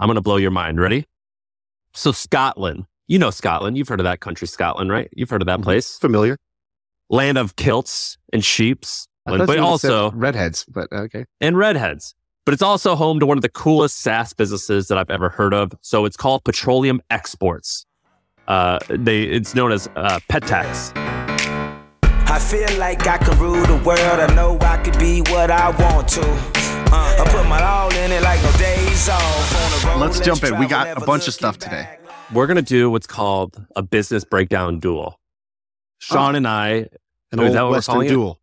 I'm going to blow your mind. Ready? So, Scotland, you know Scotland. You've heard of that country, Scotland, right? You've heard of that Mhm. place. Familiar. Land of kilts and sheeps, I but you would've said also, redheads, but okay. and redheads. But it's also home to one of the coolest SaaS businesses that I've ever heard of. So, it's called Petroleum Exports. Uh, they, it's known as uh, Petex. I feel like I can rule the world. I know I could be what I want to. Uh, I put my all in it like no days off. On the road, Let's jump in. We got a bunch of stuff today. We're going to do what's called a business breakdown duel. Shaan and I An Is old that what we're Western calling duel.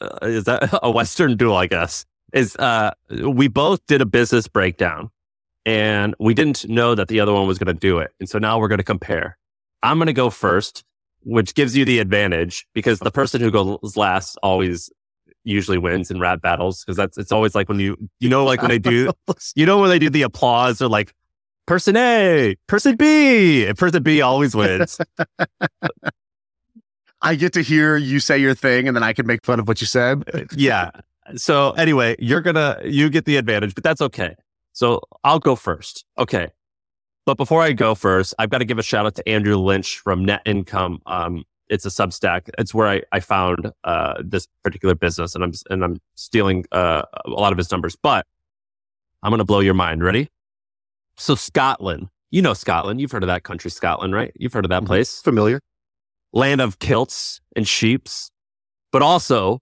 uh, is that a Western duel, I guess, is uh, we both did a business breakdown and we didn't know that the other one was going to do it. And so now we're going to compare. I'm going to go first, which gives you the advantage because the person who goes last always usually wins in rap battles because that's it's always like when you you know like when they do you know when they do the applause or like person A, person B, and person B always wins. I get to hear you say your thing, and then I can make fun of what you said. yeah. So anyway, you're gonna you get the advantage, but that's okay. So I'll go first. Okay. But before I go first, I've got to give a shout out to Andrew Lynch from Net Income. Um, it's a Substack. It's where I, I found uh, this particular business, and I'm and I'm stealing uh, a lot of his numbers. But I'm gonna blow your mind. Ready? So Scotland, you know Scotland. You've heard of that country, Scotland, right? You've heard of that Mhm. place Familiar. land of kilts and sheeps, but also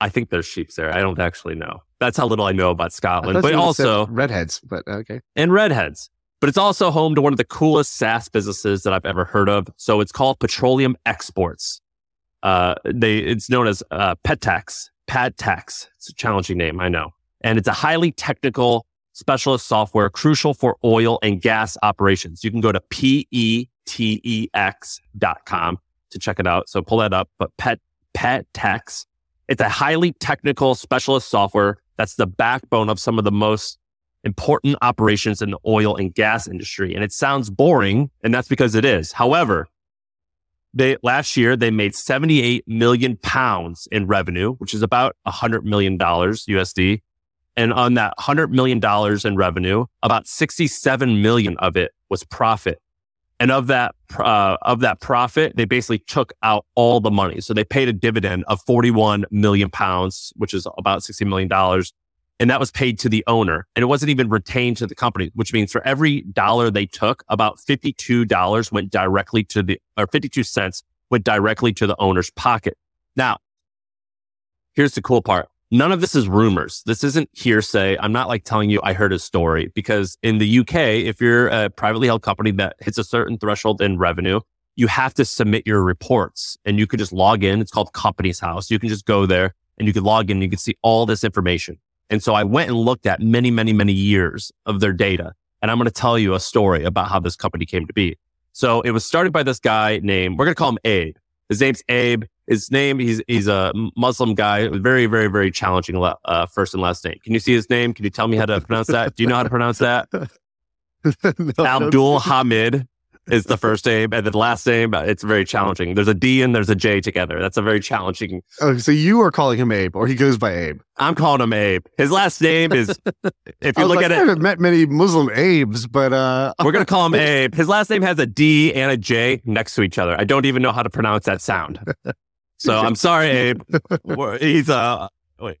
I think there's sheeps there. I don't actually know. That's how little I know about Scotland, but you would've said also redheads, but okay. and redheads. But it's also home to one of the coolest SaaS businesses that I've ever heard of. So it's called Petroleum Exports. Uh, they it's known as uh, Petex. Padtax. It's a challenging name, I know, and it's a highly technical specialist software crucial for oil and gas operations. You can go to petex.com to check it out. So pull that up. But Pet Petex, it's a highly technical specialist software that's the backbone of some of the most important operations in the oil and gas industry. And it sounds boring, and that's because it is. However, they last year they made 78 million pounds in revenue, which is about 100 million dollars USD. And on that 100 million dollars in revenue, about 67 million of it was profit. And of that uh, of that profit, they basically took out all the money. So they paid a dividend of 41 million pounds, which is about 60 million dollars and that was paid to the owner and it wasn't even retained to the company which means for every dollar they took about $52 went directly to the or 52 cents went directly to the owner's pocket. Now here's the cool part. None of this is rumors. This isn't hearsay. I'm not like telling you i heard a story because in the uk if you're a privately held company that hits a certain threshold in revenue you have to submit your reports and you could just log in. It's called Companies house. You can just go there and you can log in and you can see all this information and so I went and looked at many, many, many years of their data. And I'm going to tell you a story about how this company came to be. So it was started by this guy named, we're going to call him Abe. His name's Abe. His name, he's, he's a Muslim guy, very, very, very challenging uh, first and last name. Can you see his name? Can you tell me how to pronounce that? Do you know how to pronounce that? No, Abdul Hamid is the first name. And then the last name, uh, it's very challenging. There's a D and there's a J together. That's a very challenging Oh, so you are calling him Abe, or he goes by Abe. I'm calling him Abe. His last name is, if you look like, at I it, haven't met many Muslim Abes, but uh, We're going to call him Abe. His last name has a D and a J next to each other. I don't even know how to pronounce that sound. So I'm sorry, Abe. He's a,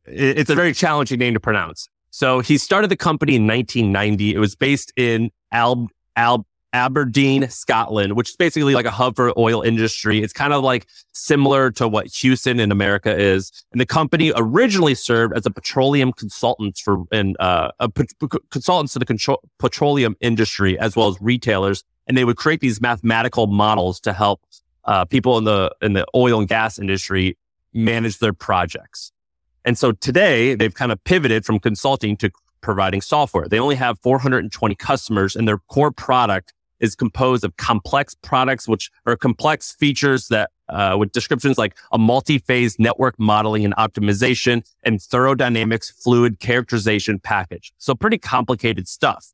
it's a very challenging name to pronounce. So he started the company in 1990. It was based in Al, Al, Aberdeen, Scotland, which is basically like a hub for oil industry. It's kind of like similar to what Houston in America is. And the company originally served as a petroleum consultant for and uh, a pet- consultants to the control, petroleum industry as well as retailers. And they would create these mathematical models to help uh, people in the in the oil and gas industry manage their projects. And so today they've kind of pivoted from consulting to providing software. They only have 420 customers, and their core product is composed of complex products, which are complex features that uh, with descriptions like a multi-phase network modeling and optimization and thermodynamics fluid characterization package. So pretty complicated stuff.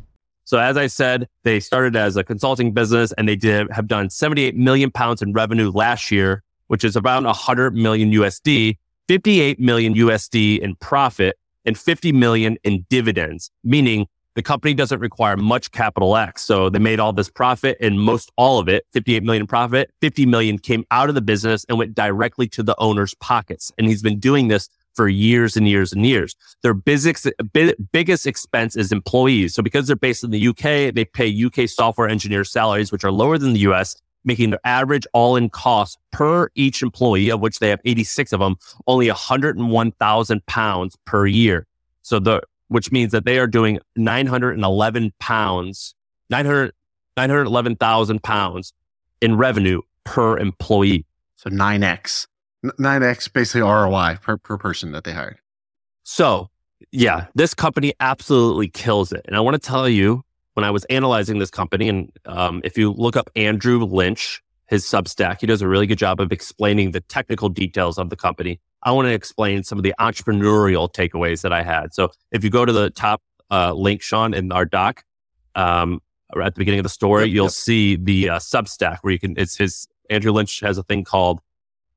So as I said, they started as a consulting business and they did have done 78 million pounds in revenue last year, which is around 100 million USD, 58 million USD in profit and 50 million in dividends, meaning the company doesn't require much capital X. So they made all this profit and most all of it, 58 million profit, 50 million came out of the business and went directly to the owner's pockets. And he's been doing this for years and years and years. Their biggest, biggest expense is employees. So because they're based in the UK, they pay UK software engineer salaries, which are lower than the US, making their average all in cost per each employee, of which they have 86 of them, only 101,000 pounds per year. So the, which means that they are doing 911 pounds, 900, 911,000 pounds in revenue per employee. So 9x. 9x basically ROI per, per person that they hired. So, yeah, this company absolutely kills it. And I want to tell you, when I was analyzing this company, and um, if you look up Andrew Lynch, his Substack, he does a really good job of explaining the technical details of the company. I want to explain some of the entrepreneurial takeaways that I had. So, if you go to the top uh, link, Shaan, in our doc, um, at the beginning of the story, yep, you'll yep. see the uh, Substack where you can. It's his Andrew Lynch has a thing called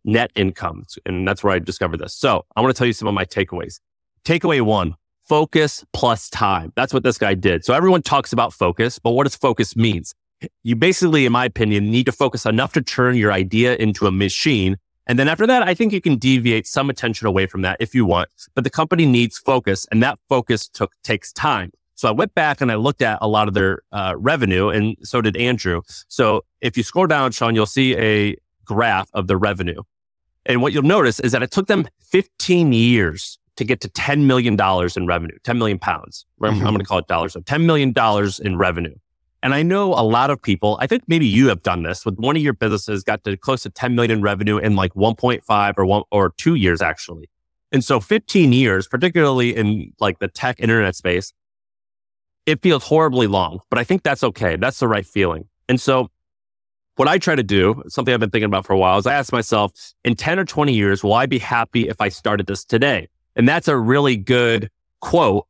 net income. And that's where I discovered this. So I want to tell you some of my takeaways. Takeaway one, focus plus time. That's what this guy did. So everyone talks about focus, but what does focus means? You basically, in my opinion, need to focus enough to turn your idea into a machine. And then after that, I think you can deviate some attention away from that if you want, but the company needs focus and that focus took, takes time. So I went back and I looked at a lot of their uh, revenue and so did Andrew. So if you scroll down, Shaan, you'll see a graph of the revenue. And what you'll notice is that it took them 15 years to get to $10 million in revenue, 10 million pounds. Mm-hmm. I'm going to call it dollars. So $10 million in revenue. And I know a lot of people, I think maybe you have done this with one of your businesses got to close to 10 million in revenue in like 1.5 or one or two years actually. And so 15 years, particularly in like the tech internet space, it feels horribly long, but I think that's okay. That's the right feeling. And so what I try to do, something I've been thinking about for a while, is I ask myself, in 10 or 20 years, will I be happy if I started this today? And that's a really good quote.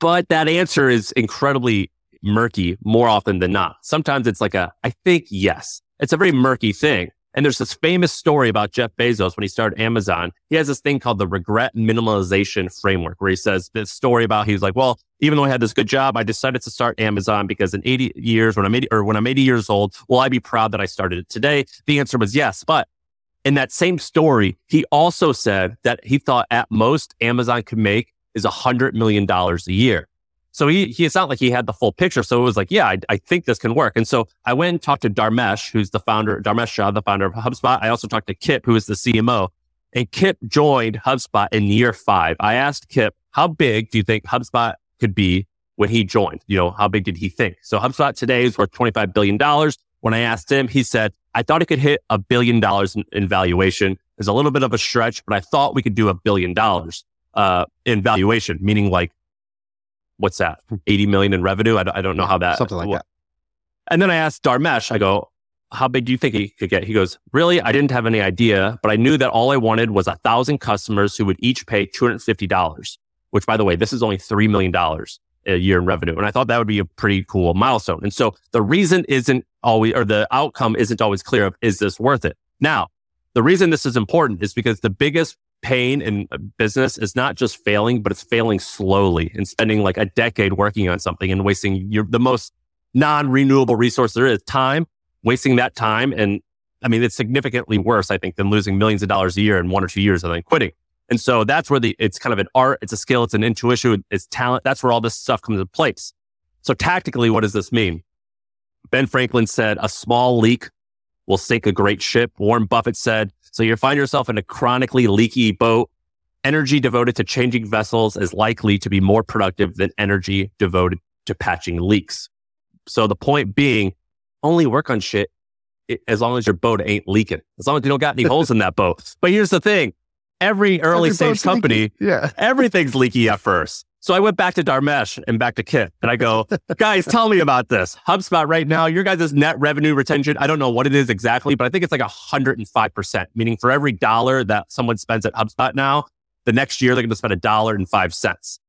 But that answer is incredibly murky more often than not. Sometimes it's like a, I think yes. It's a very murky thing. And there's this famous story about Jeff Bezos when he started Amazon. He has this thing called the regret minimalization framework where he says this story about he's like, well, even though I had this good job, I decided to start Amazon because in 80 years, when I'm 80 or when I'm 80 years old, will I be proud that I started it today? The answer was yes. But in that same story, he also said that he thought at most Amazon could make is a hundred million dollars a year. So he, he, it's not like he had the full picture. So it was like, yeah, I, I, think this can work. And so I went and talked to Dharmesh, who's the founder, Dharmesh Shah, the founder of HubSpot. I also talked to Kip, who is the CMO. And Kip joined HubSpot in year five. I asked Kip, how big do you think HubSpot could be when he joined? You know, how big did he think? So HubSpot today is worth $25 billion. When I asked him, he said, I thought it could hit a billion dollars in, in valuation. It's a little bit of a stretch, but I thought we could do a billion dollars, uh, in valuation, meaning like what's that? 80 million in revenue. I, I don't know how that, something like that. And then I asked Dharmesh, I go, how big do you think he could get? He goes, really? I didn't have any idea, but I knew that all I wanted was a thousand customers who would each pay $250, which by the way, this is only $3 million a year in revenue. And I thought that would be a pretty cool milestone. And so the reason isn't always, or the outcome isn't always clear of, is this worth it? Now, the reason this is important is because the biggest pain in business is not just failing, but it's failing slowly and spending like a decade working on something and wasting your, the most non-renewable resource there is time, wasting that time. And I mean, it's significantly worse, I think, than losing millions of dollars a year in one or two years and then quitting. And so that's where the, it's kind of an art, it's a skill, it's an intuition, it's talent. That's where all this stuff comes into place. So tactically, what does this mean? Ben Franklin said, a small leak will sink a great ship. Warren Buffett said, so you find yourself in a chronically leaky boat. Energy devoted to changing vessels is likely to be more productive than energy devoted to patching leaks. So the point being, only work on shit as long as your boat ain't leaking, as long as you don't got any holes in that boat. But here's the thing every early stage company, yeah. everything's leaky at first. So I went back to Dharmesh and back to Kip and I go, guys, tell me about this. HubSpot right now, your guys' net revenue retention, I don't know what it is exactly, but I think it's like 105%, meaning for every dollar that someone spends at HubSpot now, the next year they're going to spend a dollar and five cents.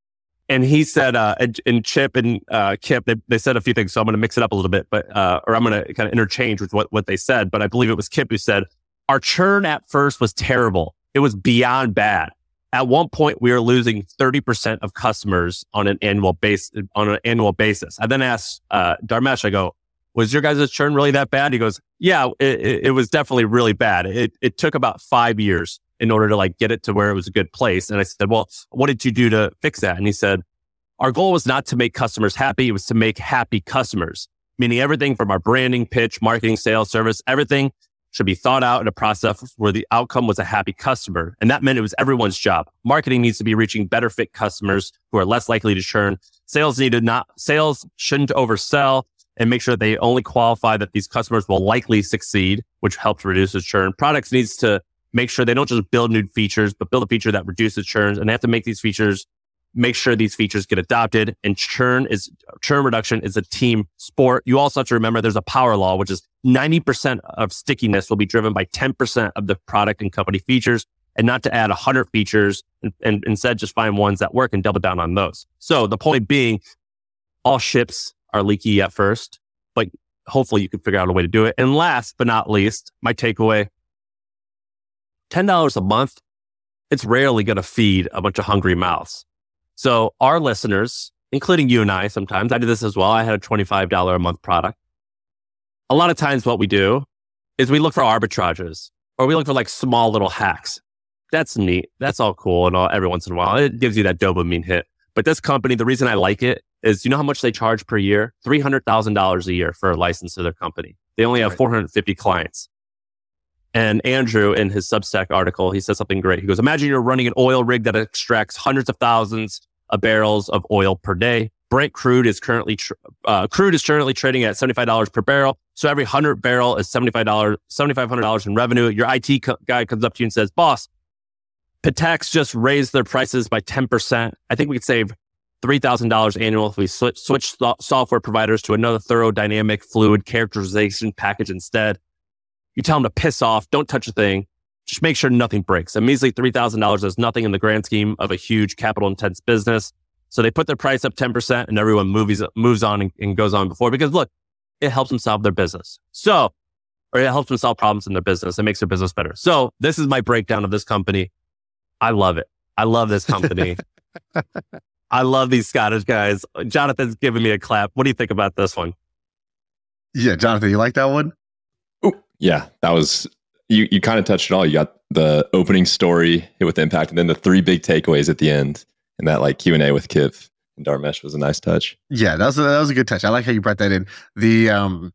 And he said, uh, and, and Chip and uh, Kip, they, they said a few things. So I'm going to mix it up a little bit, but, uh, or I'm going to kind of interchange with what, what they said. But I believe it was Kip who said, our churn at first was terrible. It was beyond bad. At one point, we were losing 30% of customers on an annual base, on an annual basis. I then asked, uh, Dharmesh, I go, was your guys' churn really that bad? He goes, yeah, it, it, it was definitely really bad. It, it took about five years in order to like get it to where it was a good place. And I said, well, what did you do to fix that? And he said, our goal was not to make customers happy. It was to make happy customers, meaning everything from our branding, pitch, marketing, sales, service, everything should be thought out in a process where the outcome was a happy customer. And that meant it was everyone's job. Marketing needs to be reaching better fit customers who are less likely to churn. Sales need to not, sales shouldn't oversell and make sure that they only qualify that these customers will likely succeed, which helps reduce the churn. Products needs to make sure they don't just build new features, but build a feature that reduces churn and they have to make these features make sure these features get adopted and churn is churn reduction is a team sport. You also have to remember there's a power law, which is 90% of stickiness will be driven by 10% of the product and company features and not to add 100 features and, and instead just find ones that work and double down on those. So the point being all ships are leaky at first, but hopefully you can figure out a way to do it. And last but not least, my takeaway, $10 a month, it's rarely going to feed a bunch of hungry mouths. So our listeners, including you and I, sometimes I did this as well. I had a $25 a month product. A lot of times what we do is we look for arbitrages or we look for like small little hacks. That's neat. That's all cool and all every once in a while. It gives you that dopamine hit. But this company, the reason I like it is you know how much they charge per year? $300,000 a year for a license to their company. They only have right. 450 clients. And Andrew, in his Substack article, he says something great. He goes, Imagine you're running an oil rig that extracts hundreds of thousands of barrels of oil per day. Brent crude is currently tr- uh, crude is currently trading at seventy five dollars per barrel. So every hundred barrel is seventy five dollars, seventy five hundred dollars in revenue. Your IT co- guy comes up to you and says, "Boss, Petex just raised their prices by ten percent. I think we could save three thousand dollars annual if we switch, switch software providers to another thermodynamic fluid characterization package instead." You tell them to piss off, don't touch a thing. Just make sure nothing breaks. A measly $3,000 is nothing in the grand scheme of a huge capital intense business. So they put their price up 10% and everyone moves, moves on and, and goes on before because look, it helps them solve their business. So, or it helps them solve problems in their business. It makes their business better. So this is my breakdown of this company. I love it. I love this company. I love these Scottish guys. Jonathan's giving me a clap. What do you think about this one? Yeah, Jonathan, you like that one? Yeah, that was you. You kind of touched it all. You got the opening story hit with impact, and then the three big takeaways at the end, and that like Q and A with Kip and Dharmesh was a nice touch. Yeah, that was a, that was a good touch. I like how you brought that in. The um,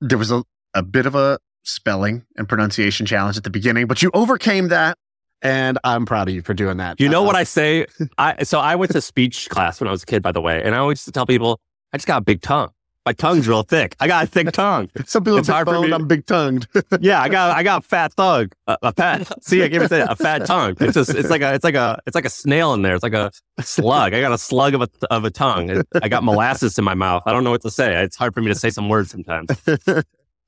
there was a a bit of a spelling and pronunciation challenge at the beginning, but you overcame that and I'm proud of you for doing that. You know uh, what I say? I so I went to speech class when I was a kid, by the way, and I always used to tell people I just got a big tongue my tongue's real thick. I got a thick tongue. Some people it's hard for me. I'm big tongued. yeah, I got I got a fat tongue. A, a fat. See, I gave it a fat tongue. It's just it's like a it's like a it's like a snail in there. It's like a slug. I got a slug of a of a tongue. I got molasses in my mouth. I don't know what to say. It's hard for me to say some words sometimes.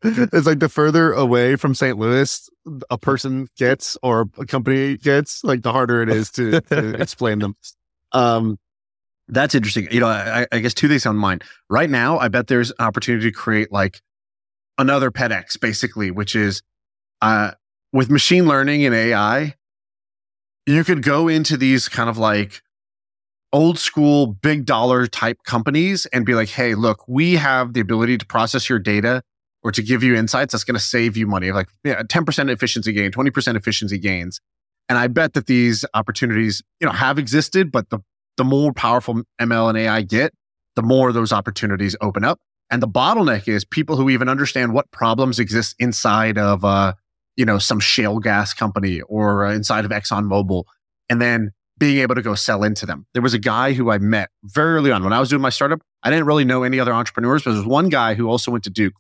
it's like the further away from St. Louis a person gets or a company gets, like the harder it is to, to explain them. Um, that's interesting. You know, I, I, guess two things on mind. Right now, I bet there's opportunity to create like another Petex, basically, which is uh, with machine learning and AI, you could go into these kind of like old school, big dollar type companies and be like, hey, look, we have the ability to process your data or to give you insights that's going to save you money, like yeah, 10% efficiency gain, 20% efficiency gains. And I bet that these opportunities, you know, have existed, but the the more powerful ML and AI get, the more those opportunities open up. And the bottleneck is people who even understand what problems exist inside of, uh, you know, some shale gas company or uh, inside of ExxonMobil, and then being able to go sell into them. There was a guy who I met very early on when I was doing my startup. I didn't really know any other entrepreneurs, but there was one guy who also went to Duke.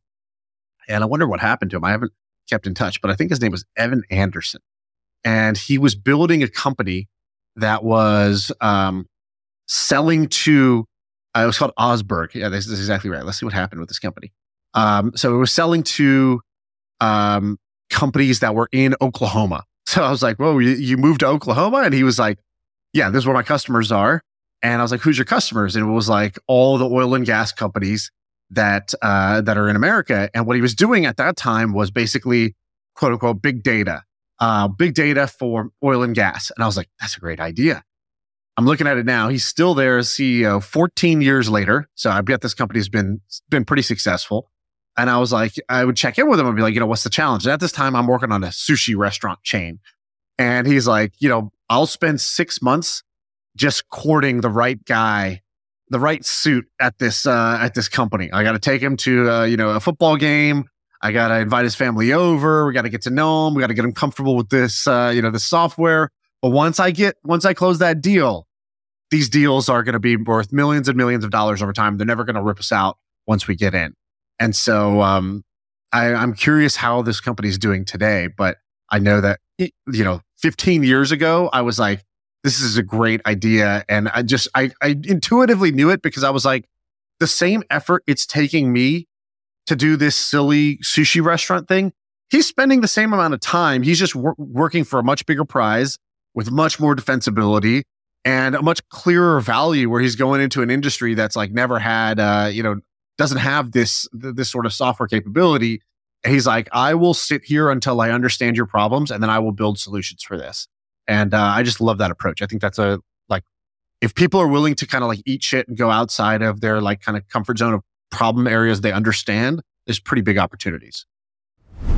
And I wonder what happened to him. I haven't kept in touch, but I think his name was Evan Anderson. And he was building a company that was um, selling to, uh, it was called Osberg. Yeah, this, this is exactly right. Let's see what happened with this company. Um, so it was selling to um, companies that were in Oklahoma. So I was like, whoa, you, you moved to Oklahoma? And he was like, yeah, this is where my customers are. And I was like, who's your customers? And it was like all the oil and gas companies that, uh, that are in America. And what he was doing at that time was basically quote unquote big data, uh, big data for oil and gas. And I was like, that's a great idea. I'm looking at it now. He's still there as CEO 14 years later. So I bet this company's been, been pretty successful. And I was like, I would check in with him and be like, you know, what's the challenge? And at this time, I'm working on a sushi restaurant chain. And he's like, you know, I'll spend six months just courting the right guy, the right suit at this, uh, at this company. I got to take him to, uh, you know, a football game. I got to invite his family over. We got to get to know him. We got to get him comfortable with this, uh, you know, the software. But once I get, once I close that deal, these deals are going to be worth millions and millions of dollars over time. They're never going to rip us out once we get in. And so um, I, I'm curious how this company is doing today, but I know that, you know, 15 years ago, I was like, this is a great idea. And I just, I, I intuitively knew it because I was like, the same effort it's taking me to do this silly sushi restaurant thing, he's spending the same amount of time. He's just wor- working for a much bigger prize with much more defensibility and a much clearer value where he's going into an industry that's like never had, uh, you know, doesn't have this this sort of software capability. He's like, I will sit here until I understand your problems, and then I will build solutions for this. And uh, I just love that approach. I think that's a like, if people are willing to kind of like eat shit and go outside of their like kind of comfort zone of problem areas they understand, there's pretty big opportunities.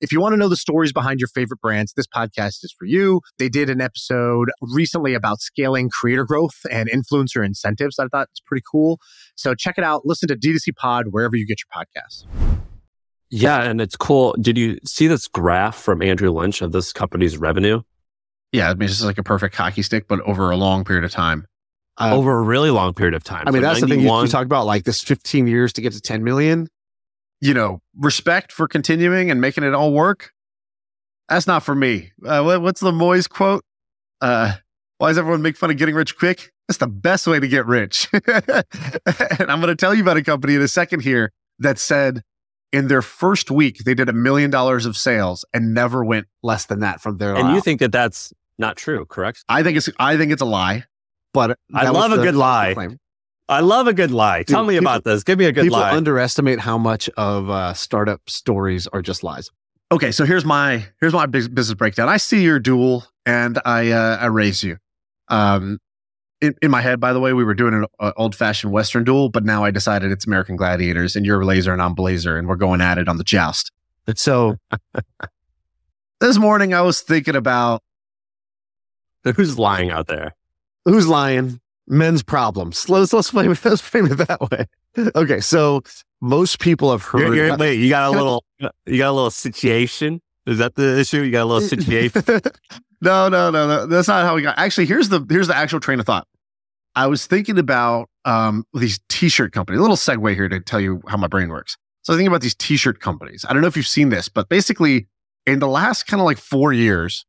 If you want to know the stories behind your favorite brands, this podcast is for you. They did an episode recently about scaling creator growth and influencer incentives. I thought it's pretty cool. So check it out. Listen to D2C Pod wherever you get your podcasts. Yeah, and it's cool. Did you see this graph from Andrew Lynch of this company's revenue? Yeah, I mean, it's like a perfect hockey stick, but over a long period of time. Uh, over a really long period of time. I mean, so that's 91, the thing you, you talk about, like this 15 years to get to 10 million you know, respect for continuing and making it all work. That's not for me. Uh, what, what's the Moiz quote? Uh, why does everyone make fun of getting rich quick? That's the best way to get rich. and I'm going to tell you about a company in a second here that said in their first week, they did a million dollars of sales and never went less than that from there. And out. you think that that's not true, correct? I think it's, I think it's a lie, but I love a good lie. I love a good lie. Dude, Tell me people, about this. Give me a good people lie. People underestimate how much of uh, startup stories are just lies. Okay, so here's my here's my business breakdown. I see your duel and I uh, I raise you. Um, in, in my head, by the way, we were doing an uh, old fashioned Western duel, but now I decided it's American Gladiators, and you're Laser and I'm Blazer, and we're going at it on the joust. So this morning I was thinking about who's lying out there. Who's lying? Men's problems. Let's let's frame it, let's frame it that way. Okay, so most people have heard. You're, you're, wait, you got a little, you got a little situation. Is that the issue? You got a little situation? no, no, no, no. That's not how we got. Actually, here's the here's the actual train of thought. I was thinking about um, these t-shirt companies. A little segue here to tell you how my brain works. So I thinking about these t-shirt companies. I don't know if you've seen this, but basically, in the last kind of like four years,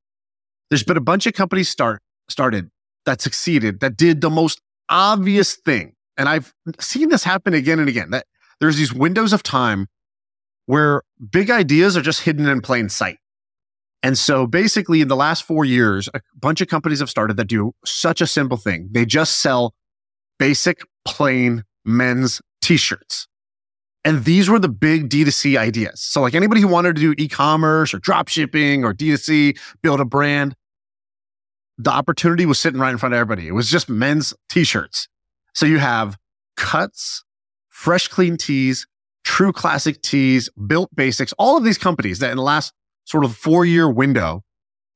there's been a bunch of companies start started that succeeded that did the most obvious thing. And I've seen this happen again and again that there's these windows of time where big ideas are just hidden in plain sight. And so basically in the last four years, a bunch of companies have started that do such a simple thing. They just sell basic plain men's t-shirts. And these were the big D2C ideas. So like anybody who wanted to do e-commerce or drop shipping or D2C, build a brand, the opportunity was sitting right in front of everybody. It was just men's t-shirts. So you have cuts, fresh, clean tees, True Classic Tees, Built Basics, all of these companies that in the last sort of four year window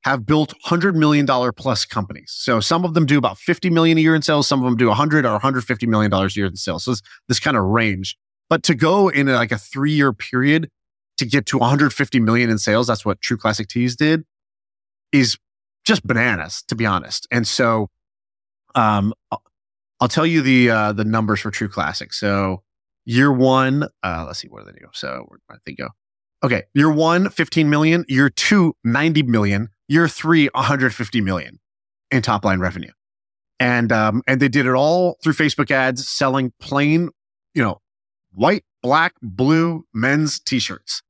have built $100 million plus companies. So some of them do about 50 million a year in sales. Some of them do 100 or 150 million dollars a year in sales. So this, this kind of range. But to go in like a three year period to get to 150 million in sales, that's what True Classic Tees did, is just bananas, to be honest. And so, um, I'll tell you the uh, the numbers for True Classic. So year one, uh, let's see where they go. So where did they go? Okay, year one, 15 million. Year two, 90 million. Year three, 150 million in top line revenue. And um, and they did it all through Facebook ads, selling plain, you know, white, black, blue men's t-shirts.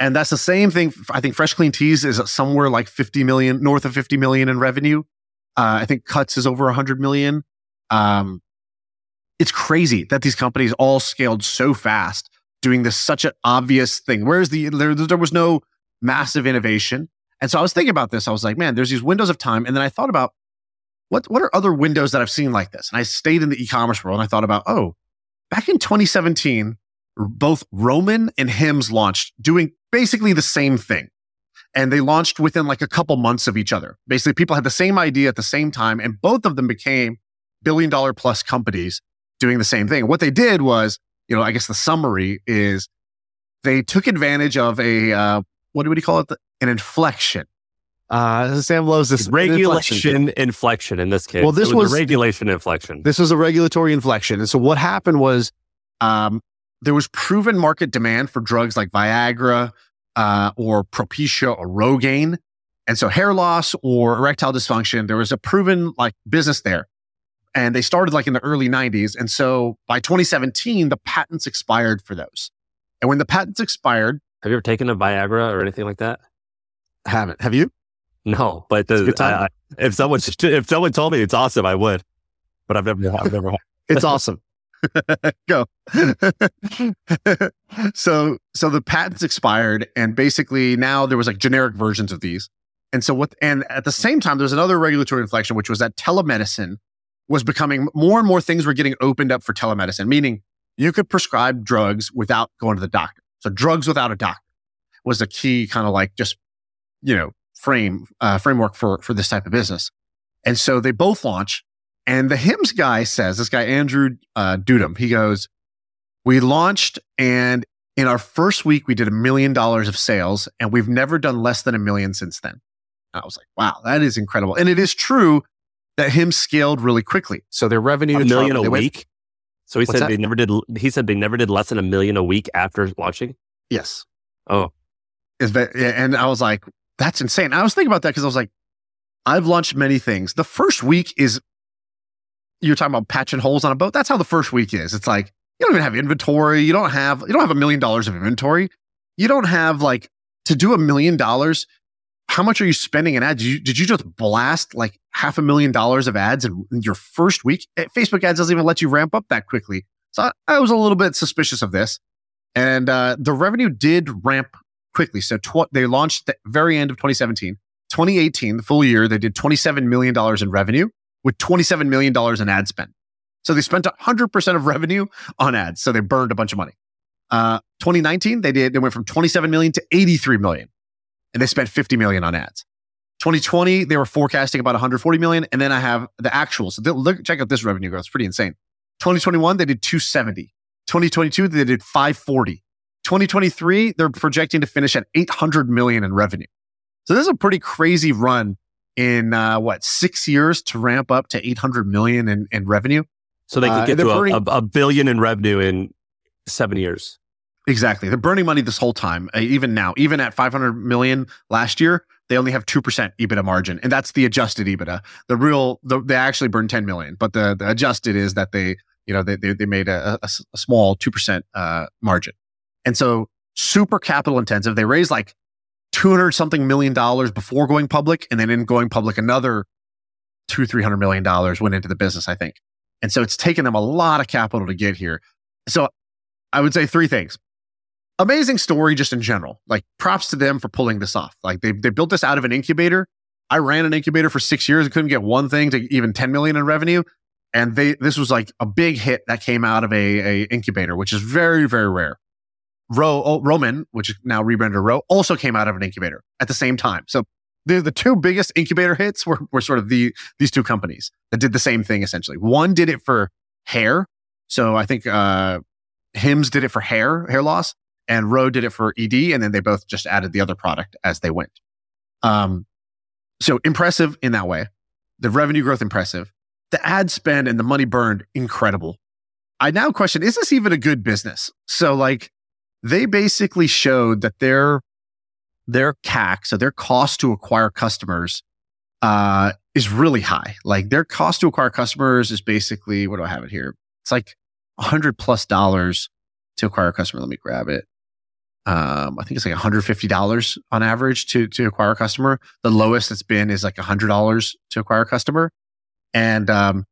And that's the same thing. I think Fresh Clean Tees is somewhere like 50 million, north of 50 million in revenue. Uh, I think Cuts is over 100 million. Um, it's crazy that these companies all scaled so fast, doing this such an obvious thing. Whereas the there, there was no massive innovation. And so I was thinking about this. I was like, man, there's these windows of time. And then I thought about what what are other windows that I've seen like this? And I stayed in the e-commerce world and I thought about, oh, back in 2017, both Roman and Hims launched doing basically the same thing. And they launched within like a couple months of each other. Basically, people had the same idea at the same time, and both of them became billion dollar plus companies doing the same thing. What they did was, you know, I guess the summary is they took advantage of a, uh, what do we call it? An inflection. Uh, Sam loves this regulation inflection. inflection. in this case. Well, this was, was regulation inflection. This was a regulatory inflection. And so what happened was, um, there was proven market demand for drugs like Viagra, uh, or Propecia or Rogaine. And so hair loss or erectile dysfunction, there was a proven like business there and they started like in the early 90s. And so by 2017, the patents expired for those. And when the patents expired, have you ever taken a Viagra or anything like that? I haven't. Have you? No, but the, I, I, if someone if someone told me it's awesome, I would. But I've never. I've never. it's awesome. Go. so so the patents expired, and basically now there was like generic versions of these. And so what? And at the same time, there was another regulatory inflection, which was that telemedicine was becoming more and more things were getting opened up for telemedicine, meaning you could prescribe drugs without going to the doctor. So drugs without a doctor was a key kind of like just, you know, frame, uh, framework for, for this type of business. And so they both launch and the Hims guy says, this guy, Andrew uh, Dudum, he goes, we launched and in our first week, we did a million dollars of sales and we've never done less than a million since then. I was like, wow, that is incredible. And it is true that Hims scaled really quickly. So their revenue a million a week. Went, so he said that? they never did. He said they never did less than a million a week after launching. Yes. Oh, is that? And I was like, that's insane. I was thinking about that because I was like, I've launched many things. The first week is you're talking about patching holes on a boat. That's how the first week is. It's like you don't even have inventory. You don't have you don't have a million dollars of inventory. You don't have like to do a million dollars how much are you spending in ads? Did you, did you just blast like half a million dollars of ads in your first week? Eh, Facebook ads doesn't even let you ramp up that quickly. So I, I was a little bit suspicious of this. And uh, the revenue did ramp quickly. So tw- they launched the very end of 2017. 2018, the full year, they did $27 million in revenue with $27 million in ad spend. So they spent 100% of revenue on ads. So they burned a bunch of money. Uh, 2019, they did, they went from 27 million to 83 million and they spent 50 million on ads. 2020, they were forecasting about 140 million. And then I have the actual. So look, check out this revenue growth. It's pretty insane. 2021, they did 270. 2022, they did 540. 2023, they're projecting to finish at 800 million in revenue. So this is a pretty crazy run in uh, what six years to ramp up to 800 million in, in revenue. So they could uh, get uh, to a, a, a billion in revenue in seven years. Exactly. They're burning money this whole time, uh, even now. Even at 500 million last year, they only have 2% EBITDA margin. And that's the adjusted EBITDA. The real, the, they actually burned 10 million, but the, the adjusted is that they, you know, they, they, they made a, a, a small 2% uh, margin. And so super capital intensive. They raised like 200 something million dollars before going public. And then in going public, another two, $300 million went into the business, I think. And so it's taken them a lot of capital to get here. So I would say three things amazing story just in general. Like props to them for pulling this off. Like they, they built this out of an incubator. I ran an incubator for six years and couldn't get one thing to even 10 million in revenue. And they, this was like a big hit that came out of a, a incubator, which is very, very rare. Ro, oh, Roman, which is now rebranded Ro, also came out of an incubator at the same time. So the the two biggest incubator hits were were sort of the these two companies that did the same thing essentially. One did it for hair, so I think uh, Hims did it for hair hair loss, and Ro did it for ED, and then they both just added the other product as they went. Um, so impressive in that way. The revenue growth impressive. The ad spend and the money burned incredible. I now question: Is this even a good business? So like, they basically showed that their their CAC, so their cost to acquire customers, uh, is really high. Like their cost to acquire customers is basically what do I have it here? It's like a hundred plus dollars to acquire a customer. Let me grab it. Um, I think it's like $150 on average to, to acquire a customer. The lowest it's been is like $100 to acquire a customer. And, um,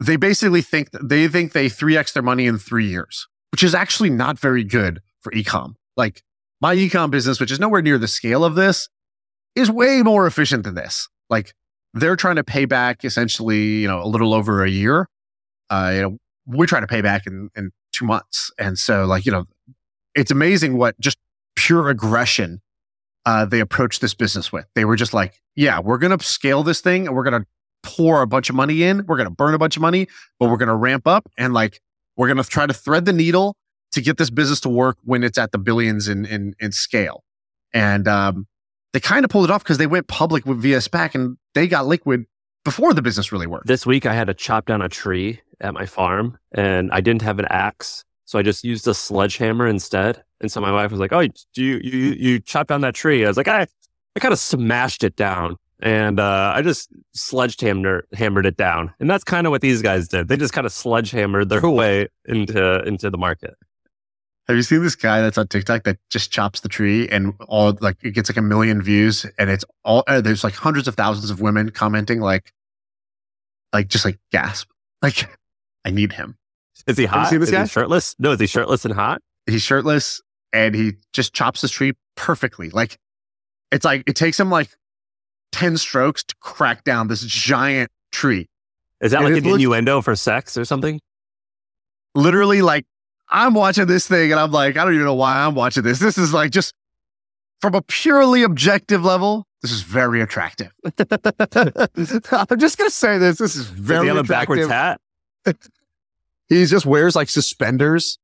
they basically think they think they 3x their money in three years, which is actually not very good for ecom. Like my ecom business, which is nowhere near the scale of this, is way more efficient than this. Like they're trying to pay back essentially, you know, a little over a year. Uh, you know, we're trying to pay back in, in two months. And so like, you know, it's amazing what just pure aggression uh, they approached this business with. They were just like, yeah, we're going to scale this thing and we're going to pour a bunch of money in. We're going to burn a bunch of money, but we're going to ramp up and like, we're going to try to thread the needle to get this business to work when it's at the billions in, in, in scale. And, um, they kind of pulled it off because they went public with via SPAC and they got liquid before the business really worked. This week I had to chop down a tree at my farm and I didn't have an axe. So I just used a sledgehammer instead. And so my wife was like, "Oh, do you you you chop down that tree?" I was like, "I I kind of smashed it down." And uh, I just sledgehammer hammered it down, and that's kind of what these guys did. They just kind of sledgehammered their way into into the market. Have you seen this guy that's on TikTok that just chops the tree and all like it gets like a million views and it's all uh, there's like hundreds of thousands of women commenting like like just like gasp like I need him. Is he Have you hot? seen this is guy? he shirtless? No, is he shirtless and hot? He's shirtless and he just chops this tree perfectly. Like it's like it takes him like 10 strokes to crack down this giant tree. Is that And like an looks- innuendo for sex or something? Literally like I'm watching this thing and I'm like, I don't even know why I'm watching this. This is like just from a purely objective level, this is very attractive. I'm just gonna say this. This is Does very he have a backwards hat? He just wears like suspenders.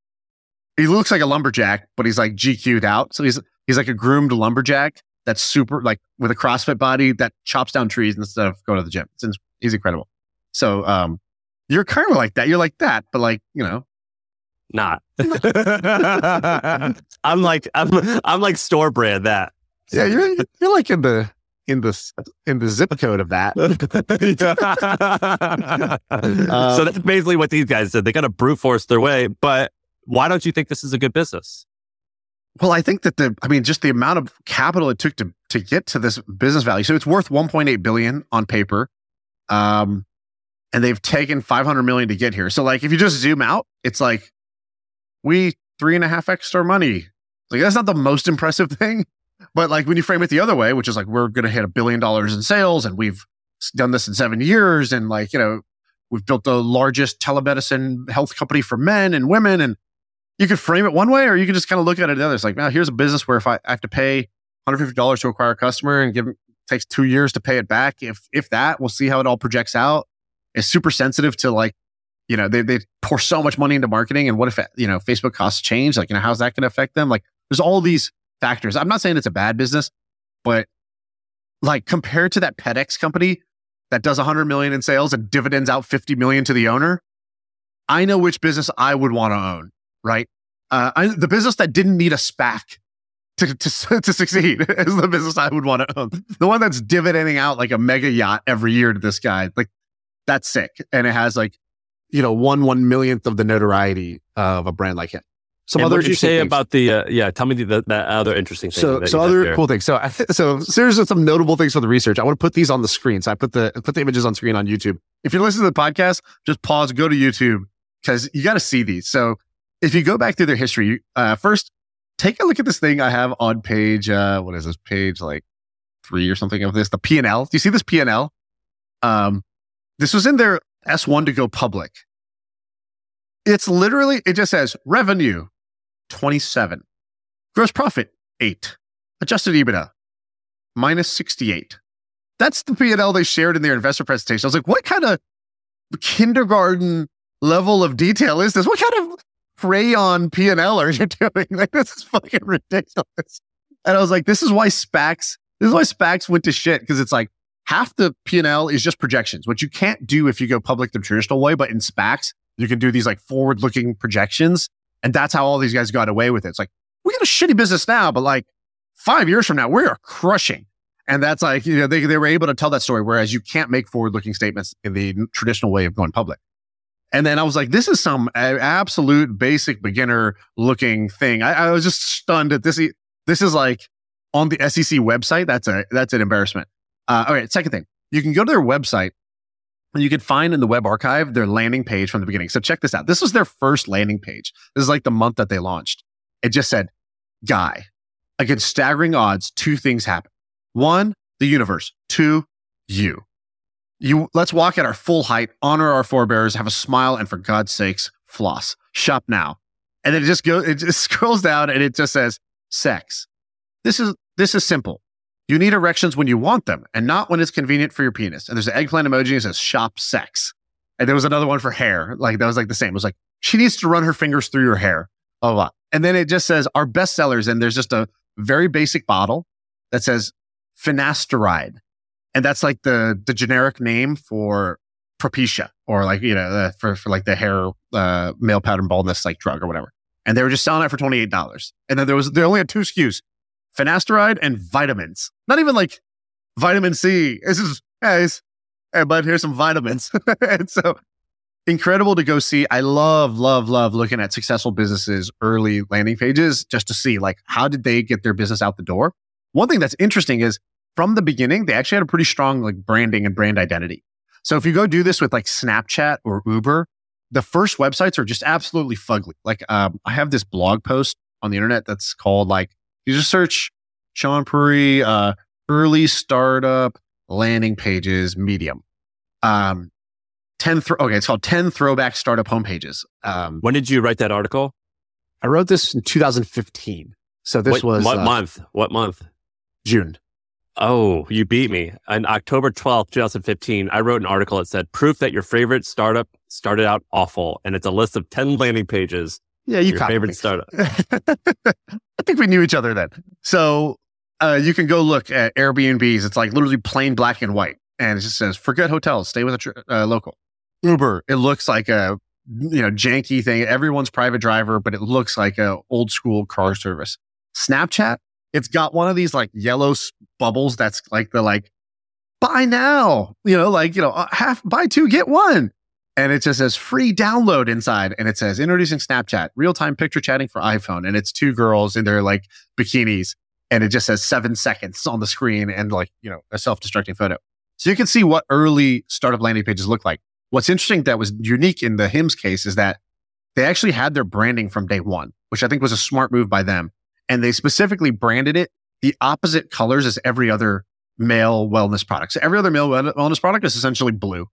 He looks like a lumberjack, but he's like GQ'd out. So he's he's like a groomed lumberjack that's super like with a CrossFit body that chops down trees instead of going to the gym. It's, ins- he's incredible. So um you're kind of like that. You're like that, but like, you know, Not. I'm like I'm I'm like store brand that. Yeah, you're you're like in the in the in the zip code of that. Uh, so that's basically what these guys did. They kind of brute force their way. But why don't you think this is a good business? Well, I think that the, I mean, just the amount of capital it took to to get to this business value. So it's worth 1.8 billion on paper, um, and they've taken 500 million to get here. So like, if you just zoom out, it's like we three and a half extra money. Like that's not the most impressive thing, but like when you frame it the other way, which is like we're going to hit a billion dollars in sales, and we've done this in seven years, and like you know, we've built the largest telemedicine health company for men and women, and you could frame it one way or you can just kind of look at it the other. It's like, now here's a business where if I, have to pay $150 to acquire a customer and give it takes two years to pay it back. If if that, we'll see how it all projects out. It's super sensitive to like, you know, they they pour so much money into marketing. And what if you know Facebook costs change? Like, you know, how's that gonna affect them? Like there's all these factors. I'm not saying it's a bad business, but like compared to that Petex company that does 100 million in sales and dividends out 50 million to the owner, I know which business I would want to own right? Uh, I, the business that didn't need a SPAC to, to, to succeed is the business I would want to own. The one that's dividending out like a mega yacht every year to this guy, like that's sick. And it has like, you know, one one millionth of the notoriety of a brand like him. Some and other what did you say things. about the uh, yeah? Tell me the, the, that other interesting thing. so so other cool things. So I th- so so here's some notable things for the research. I want to put these on the screen. So I put the put the images on screen on YouTube. if you're listening to the podcast, just pause, go to YouTube because you got to see these. So if you go back through their history, uh, first take a look at this thing I have on page, uh, what is this page like three or something of this, the P and L. Do you see this P and L? Um, this was in their S1 to go public. It's literally, it just says revenue 27, Gross profit, eight. Adjusted EBITDA, minus 68. That's the P&L they shared in their investor presentation. I was like, what kind of kindergarten level of detail is this? What kind of crayon P&L are you doing? Like, this is fucking ridiculous. And I was like, this is why SPACs, this is why SPACs went to shit. Cause it's like half the P&L is just projections, which you can't do if you go public the traditional way. But in SPACs, you can do these like forward looking projections. And that's how all these guys got away with it. It's like, we got a shitty business now, but like five years from now, we are crushing. And that's like, you know, they, they were able to tell that story, whereas you can't make forward looking statements in the traditional way of going public. And then I was like, this is some absolute basic beginner looking thing. I, I was just stunned at this. This is like on the SEC website. That's a, that's an embarrassment. Uh, all right. Second thing, you can go to their website and you can find in the web archive their landing page from the beginning. So check this out. This was their first landing page. This is like the month that they launched. It just said, guy, against staggering odds, two things happen. One, the universe. Two, you. You let's walk at our full height, honor our forebears, have a smile, and for God's sakes, floss. Shop now. And then it just goes, it just scrolls down and it just says sex. This is this is simple. You need erections when you want them and not when it's convenient for your penis. And there's an eggplant emoji that says shop sex. And there was another one for hair. Like that was like the same. It was like, she needs to run her fingers through your hair. Blah, blah. And then it just says our best sellers. And there's just a very basic bottle that says finasteride. And that's like the, the generic name for Propecia or like, you know, uh, for, for like the hair, uh, male pattern baldness, like drug or whatever. And they were just selling it for $28. And then there was, they only had two SKUs, finasteride and vitamins. Not even like vitamin C. This is, guys, hey, but here's some vitamins. and so incredible to go see. I love, love, love looking at successful businesses' early landing pages just to see like how did they get their business out the door. One thing that's interesting is from the beginning, they actually had a pretty strong like branding and brand identity. So if you go do this with like Snapchat or Uber, the first websites are just absolutely fugly. Like um, I have this blog post on the internet that's called like you just search Shaan Puri uh, early startup landing pages medium. Um, 10 th- okay, it's called 10 throwback startup homepages. Um, when did you write that article? I wrote this in 2015. So this what, was what uh, month? What month? June. Oh, you beat me. On October 12th, 2015, I wrote an article that said proof that your favorite startup started out awful. And it's a list of 10 landing pages. Yeah, you your favorite me. startup. I think we knew each other then. So uh, you can go look at Airbnbs. It's like literally plain black and white, and it just says "forget hotels, stay with a tr- uh, local." Uber. It looks like a you know janky thing. Everyone's private driver, but it looks like a old school car service. Snapchat. It's got one of these like yellow bubbles. That's like the like buy now. You know, like you know, uh, half buy two get one. And it just says free download inside. And it says introducing Snapchat, real time picture chatting for iPhone. And it's two girls in their like bikinis. And it just says seven seconds on the screen and like, you know, a self destructing photo. So you can see what early startup landing pages look like. What's interesting that was unique in the Hims case is that they actually had their branding from day one, which I think was a smart move by them. And they specifically branded it the opposite colors as every other male wellness product. So every other male wellness product is essentially blue.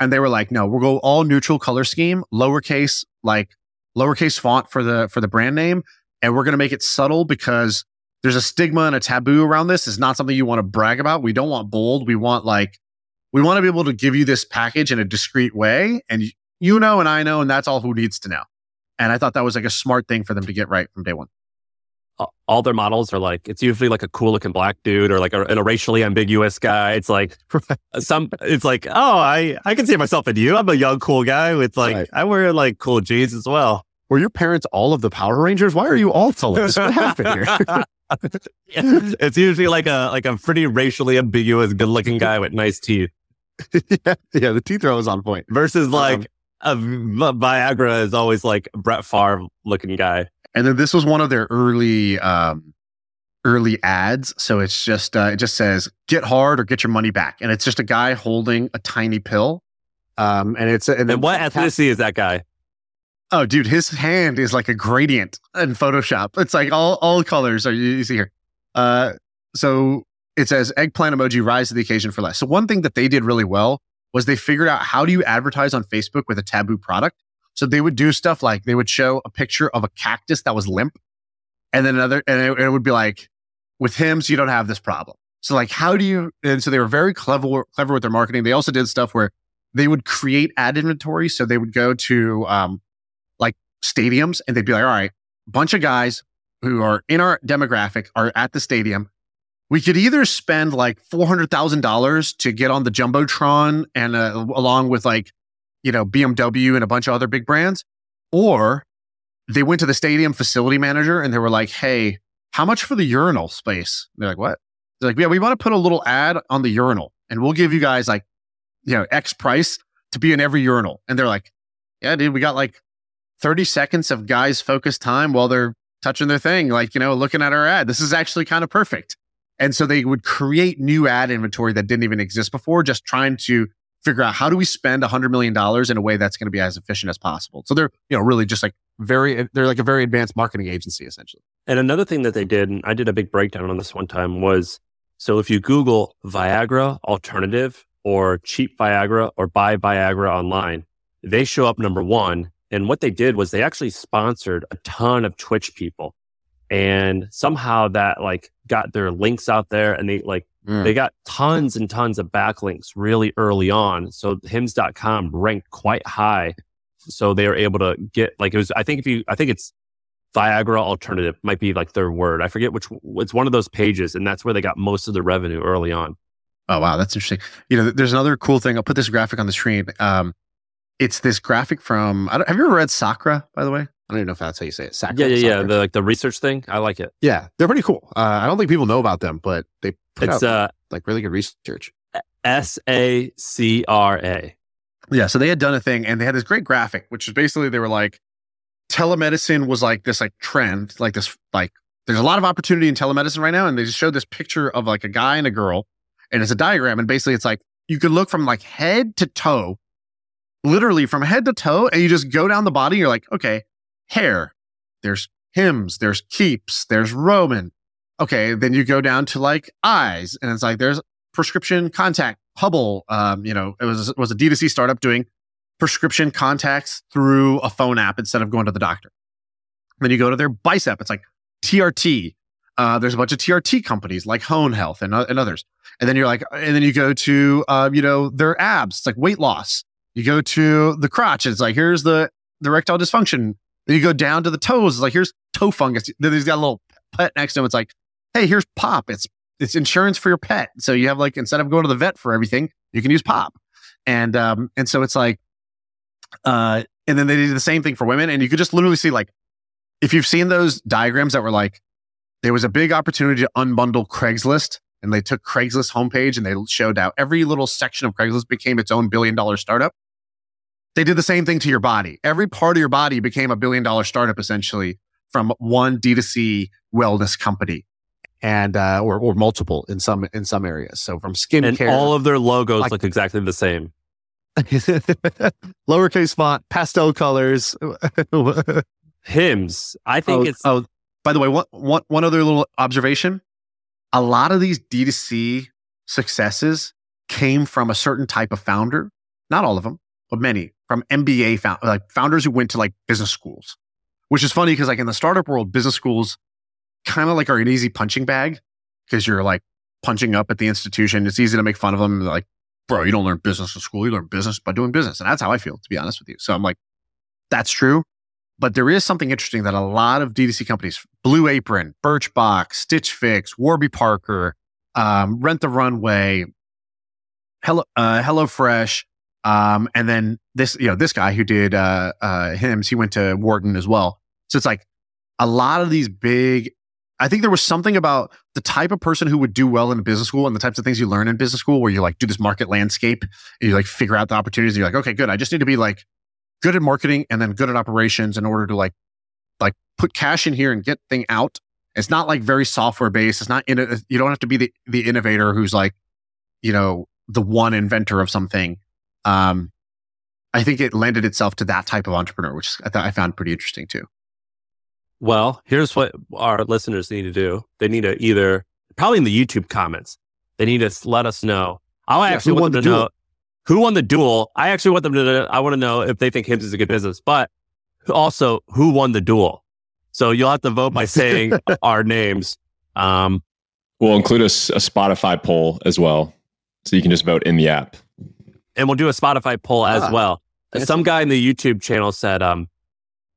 And they were like, no, we'll go all neutral color scheme, lowercase, like lowercase font for the, for the brand name. And we're going to make it subtle because there's a stigma and a taboo around this. It's not something you want to brag about. We don't want bold. We want like, we want to be able to give you this package in a discreet way. And you know, and I know, and that's all who needs to know. And I thought that was like a smart thing for them to get right from day one. All- their models are like it's usually like a cool looking black dude or like a, a racially ambiguous guy. It's like some. It's like oh, I I can see myself in you. I'm a young cool guy with like Right. I wear like cool jeans as well. Were your parents all of the Power Rangers? Why are you all colors? What happened here? it's usually like a like a pretty racially ambiguous, good looking guy with nice teeth yeah, yeah, the teeth are always on point. versus um, like a Vi- Viagra is always like Brett Favre looking guy. And then this was one of their early, um, early ads. So it's just, uh, it just says get hard or get your money back. And it's just a guy holding a tiny pill. Um, and it's and, then And what ethnicity is that guy? Oh, dude, his hand is like a gradient in Photoshop. It's like all, all colors are you, you see here. Uh, so it says eggplant emoji rise to the occasion for less. So one thing that they did really well was they figured out how do you advertise on Facebook with a taboo product. So they would do stuff like they would show a picture of a cactus that was limp And then another, and it, it would be like, with him, so you don't have this problem. So like, how do you? And so they were very clever, clever with their marketing. They also did stuff where they would create ad inventory. So they would go to um, like stadiums and they'd be like, all right, bunch of guys who are in our demographic are at the stadium. We could either spend like four hundred thousand dollars to get on the jumbotron and uh, along with like, you know, BMW and a bunch of other big brands, or they went to the stadium facility manager and they were like, "Hey, how much for the urinal space?" They're like, "What?" They're like, "Yeah, we want to put a little ad on the urinal, and we'll give you guys like, you know, X price to be in every urinal." And they're like, "Yeah, dude, we got like thirty seconds of guys' focused time while they're touching their thing, like you know, looking at our ad. This is actually kind of perfect." And so they would create new ad inventory that didn't even exist before, just trying to figure out how do we spend $100 million in a way that's going to be as efficient as possible. So they're, you know, really just like very, they're like a very advanced marketing agency, essentially. And another thing that they did, and I did a big breakdown on this one time, was so if you Google Viagra alternative or cheap Viagra or buy Viagra online, they show up number one. And what they did was they actually sponsored a ton of Twitch people. And somehow that like got their links out there and they like Mm. they got tons and tons of backlinks really early on. So hims.com ranked quite high. So they were able to get like it was I think if you I think it's Viagra alternative might be like their word. I forget which it's one of those pages and that's where they got most of the revenue early on. Oh wow, that's interesting. You know, there's another cool thing. I'll put this graphic on the screen. Um, it's this graphic from. I don't, have you ever read Sacra? By the way, I don't even know if that's how you say it. Sacra, Yeah, yeah, yeah. The like the research thing. I like it. yeah, they're pretty cool. Uh, I don't think people know about them, but they put It's out uh like really good research. S A C R A. Yeah, so they had done a thing and they had this great graphic, which is basically they were like, telemedicine was like this like trend, like this like there's a lot of opportunity in telemedicine right now, and they just showed this picture of like a guy and a girl, and it's a diagram, and basically it's like you could look from like head to toe, literally from head to toe, and you just go down the body. You're like, okay, hair, there's Hims, there's keeps, there's Roman. Okay, then you go down to like eyes, and it's like there's prescription contact. Hubble, um, you know, it was was a D2C startup doing prescription contacts through a phone app instead of going to the doctor. Then you go to their bicep. It's like TRT. Uh, there's a bunch of TRT companies like Hone Health and, uh, and others. And then you're like, and then you go to, uh, you know, their abs. It's like weight loss. You go to the crotch. It's like, here's the, the erectile dysfunction. Then you go down to the toes. It's like, here's toe fungus. Then he's got a little pet next to him. It's like, hey, here's Pawp. It's, it's insurance for your pet. So you have like, instead of going to the vet for everything, you can use Pawp. And, um, and so it's like, uh, and then they did the same thing for women. And you could just literally see like, if you've seen those diagrams that were like, there was a big opportunity to unbundle Craigslist and they took Craigslist homepage and they showed out every little section of Craigslist became its own billion dollar startup. They did the same thing to your body. Every part of your body became a billion dollar startup essentially from one D2C wellness company. and uh, or or multiple in some in some areas. So from skincare, And all of their logos Like- look exactly the same. lowercase font, pastel colors. Hims. I think oh, it's oh, by the way, one, one, one other little observation. A lot of these D2C successes came from a certain type of founder. Not all of them, but many from MBA found, like founders who went to like business schools, which is funny because like in the startup world, business schools kind of like are an easy punching bag because you're like punching up at the institution. It's easy to make fun of them. Like, bro, you don't learn business in school. You learn business by doing business. And that's how I feel, to be honest with you. So I'm like, that's true. But there is something interesting that a lot of D2C companies, Blue Apron, Birchbox, Stitch Fix, Warby Parker, um, Rent the Runway, Hello, uh, HelloFresh, um, and then this, you know, this guy who did uh, uh, Hims, he went to Wharton as well. So it's like a lot of these big. I think there was something about the type of person who would do well in a business school and the types of things you learn in business school, where you like do this market landscape, and you like figure out the opportunities. You're like, okay, good. I just need to be like good at marketing and then good at operations in order to like like put cash in here and get thing out. It's not like very software based. It's not in it. You don't have to be the the innovator who's like, you know, the one inventor of something. Um, I think it lended itself to that type of entrepreneur, which I thought I found pretty interesting too. Well, here's what our listeners need to do. They need to either, probably in the YouTube comments, they need to let us know. I Yeah, actually who want won them to the know who won the duel. I actually want them to know, I want to know if they think Hims is a good business, but also who won the duel. So you'll have to vote by saying our names. Um, We'll include a Spotify poll as well. So you can just vote in the app. And we'll do a Spotify poll as Ah, well. Some guy in the YouTube channel said, um,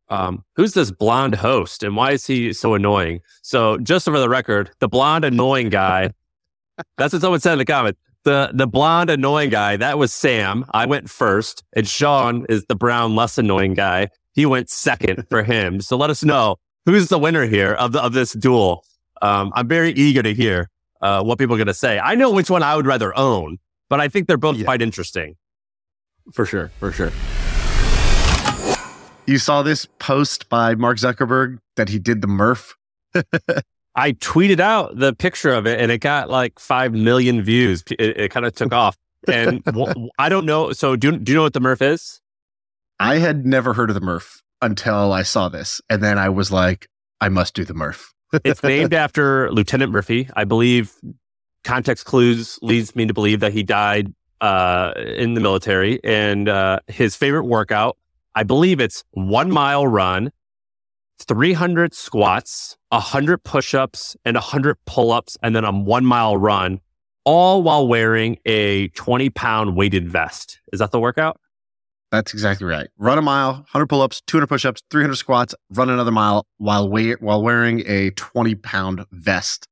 um, who's this blonde host and why is he so annoying? So just for the record, the blonde annoying guy, that's what someone said in the comment. The the blonde annoying guy, that was Sam. I went first, and Shaan is the brown less annoying guy. He went second for him. So let us know who's the winner here of the, of this duel. Um, I'm very eager to hear uh, what people are going to say. I know which one I would rather own, but I think they're both Yeah. quite interesting. For sure. For sure. You saw this post by Mark Zuckerberg that he did the Murph. I tweeted out the picture of it and it got like 5 million views. It, it kind of took off. And w- I don't know. So, do, do you know what the Murph is? I had never heard of the Murph until I saw this. And then I was like, I must do the Murph. It's named after Lieutenant Murphy. I believe context clues leads me to believe that he died uh, in the military. And uh, his favorite workout, I believe it's one mile run, 300 squats, 100 push ups, and 100 pull ups, and then a one mile run, all while wearing a 20 pound weighted vest. Is that the workout? That's exactly right. Run a mile, 100 pull ups, 200 push ups, 300 squats, run another mile while, wait, while wearing a 20 pound vest.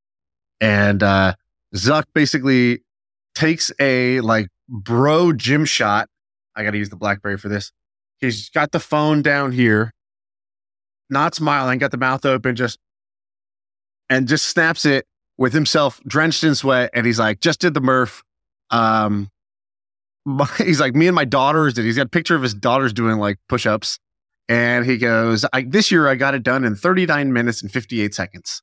And uh, Zuck basically takes a like bro gym shot. I got to use the Blackberry for this. He's got the phone down here, not smiling, got the mouth open, just and just snaps it with himself drenched in sweat. And he's like, just did the Murph. Um, my, he's like, me and my daughters did. He's got a picture of his daughters doing like push ups. And he goes, I, This year I got it done in 39 minutes and 58 seconds.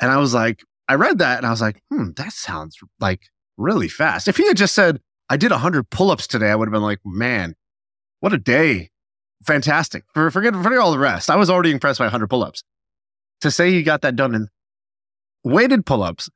And I was like, I read that and I was like, hmm, that sounds like really fast. If he had just said, I did 100 pull ups today, I would have been like, man, what a day. Fantastic. For, forget, forget all the rest. I was already impressed by 100 pull ups. To say he got that done in weighted pull ups,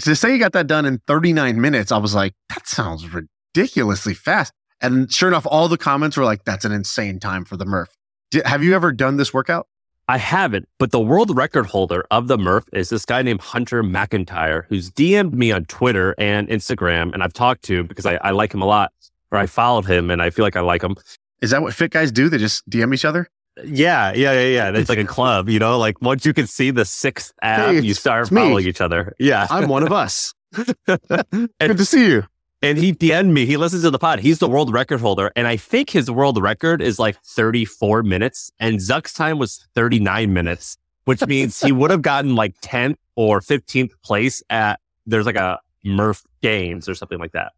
to say he got that done in 39 minutes, I was like, that sounds ridiculously fast. And sure enough, all the comments were like, that's an insane time for the Murph. Did, have you ever done this workout? I haven't, but the world record holder of the Murph is this guy named Hunter McIntyre, who's DM'd me on Twitter and Instagram, and I've talked to because I, I like him a lot, or I followed him and I feel like I like him. Is that what fit guys do? They just DM each other? Yeah, yeah, yeah, yeah. It's like a club, you know. Like once you can see the sixth app, Hey, you start it's me. following each other. Yeah, I'm one of us. and, Good to see you. And he DM'd me. He listens to the pod. He's the world record holder, and I think his world record is like 34 minutes, and Zuck's time was 39 minutes, which means he would have gotten like 10th or 15th place at there's like a Murph Games or something like that.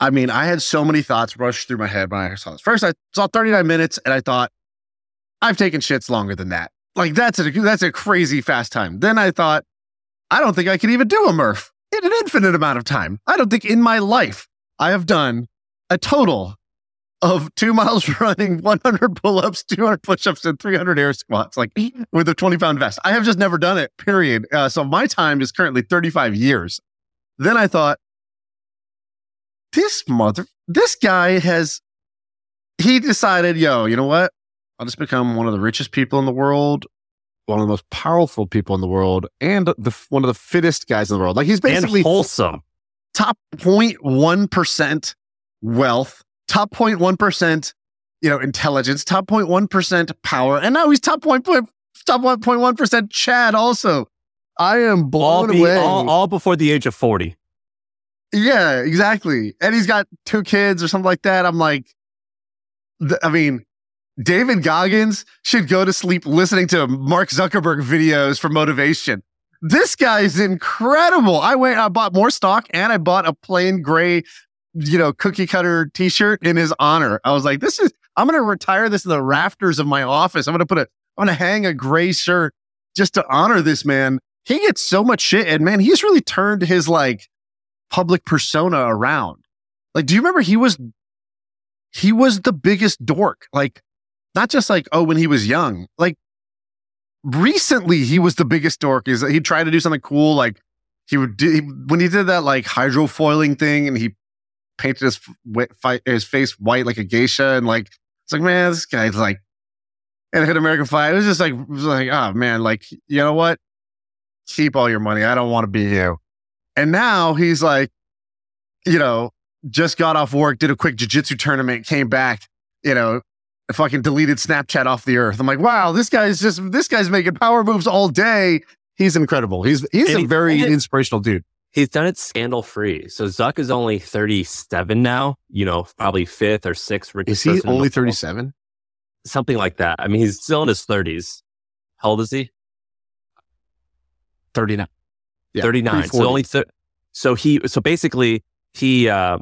I mean, I had so many thoughts rush through my head when I saw this. First, I saw 39 minutes and I thought, I've taken shits longer than that. Like that's a that's a crazy fast time. Then I thought, I don't think I could even do a Murph in an infinite amount of time. I don't think in my life I have done a total of two miles running, 100 pull-ups, 200 push-ups, and 300 air squats, like with a 20-pound vest. I have just never done it. Period. Uh, so my time is currently 35 years. Then I thought, this mother, this guy has, he decided, yo, you know what? I'll just become one of the richest people in the world, One of the most powerful people in the world and the one of the fittest guys in the world. Like he's basically And wholesome. top 0.1% wealth, top 0.1%, you know, intelligence, top 0.1% power. And now he's top point, point top 1.1% Chad also. I am All, blown be, away. all, all before the age of 40. Yeah, exactly. And he's got two kids or something like that. I'm like, I mean, David Goggins should go to sleep listening to Mark Zuckerberg videos for motivation. This guy is incredible. I went, I bought more stock and I bought a plain gray, you know, cookie cutter t shirt in his honor. I was like, this is, I'm going to retire this in the rafters of my office. I'm going to put a, I'm going to hang a gray shirt just to honor this man. He gets so much shit. And man, he's really turned his like, public persona around. Like, do you remember he was he was the biggest dork? Like, not just like, oh, when he was young, like recently he was the biggest dork. Is he tried to do something cool, like he would do he, when he did that like hydrofoiling thing and he painted his his face white like a geisha and like it's like man, this guy's like and hit American Flag. It was just like, it was like, oh man, like you know what? Keep all your money. I don't want to be you. And now he's like, you know, just got off work, did a quick jujitsu tournament, came back, you know, fucking deleted Snapchat off the earth. I'm like, wow, this guy's just this guy's making power moves all day. He's incredible. He's he's And a he- very and it- inspirational dude. He's done it scandal free. So Zuck is only 37 now, you know, probably fifth or sixth richest Is he person only 37? Something like that. I mean, he's still in his 30s. How old is he? 39. Yeah, 39. So only th- so he so basically he uh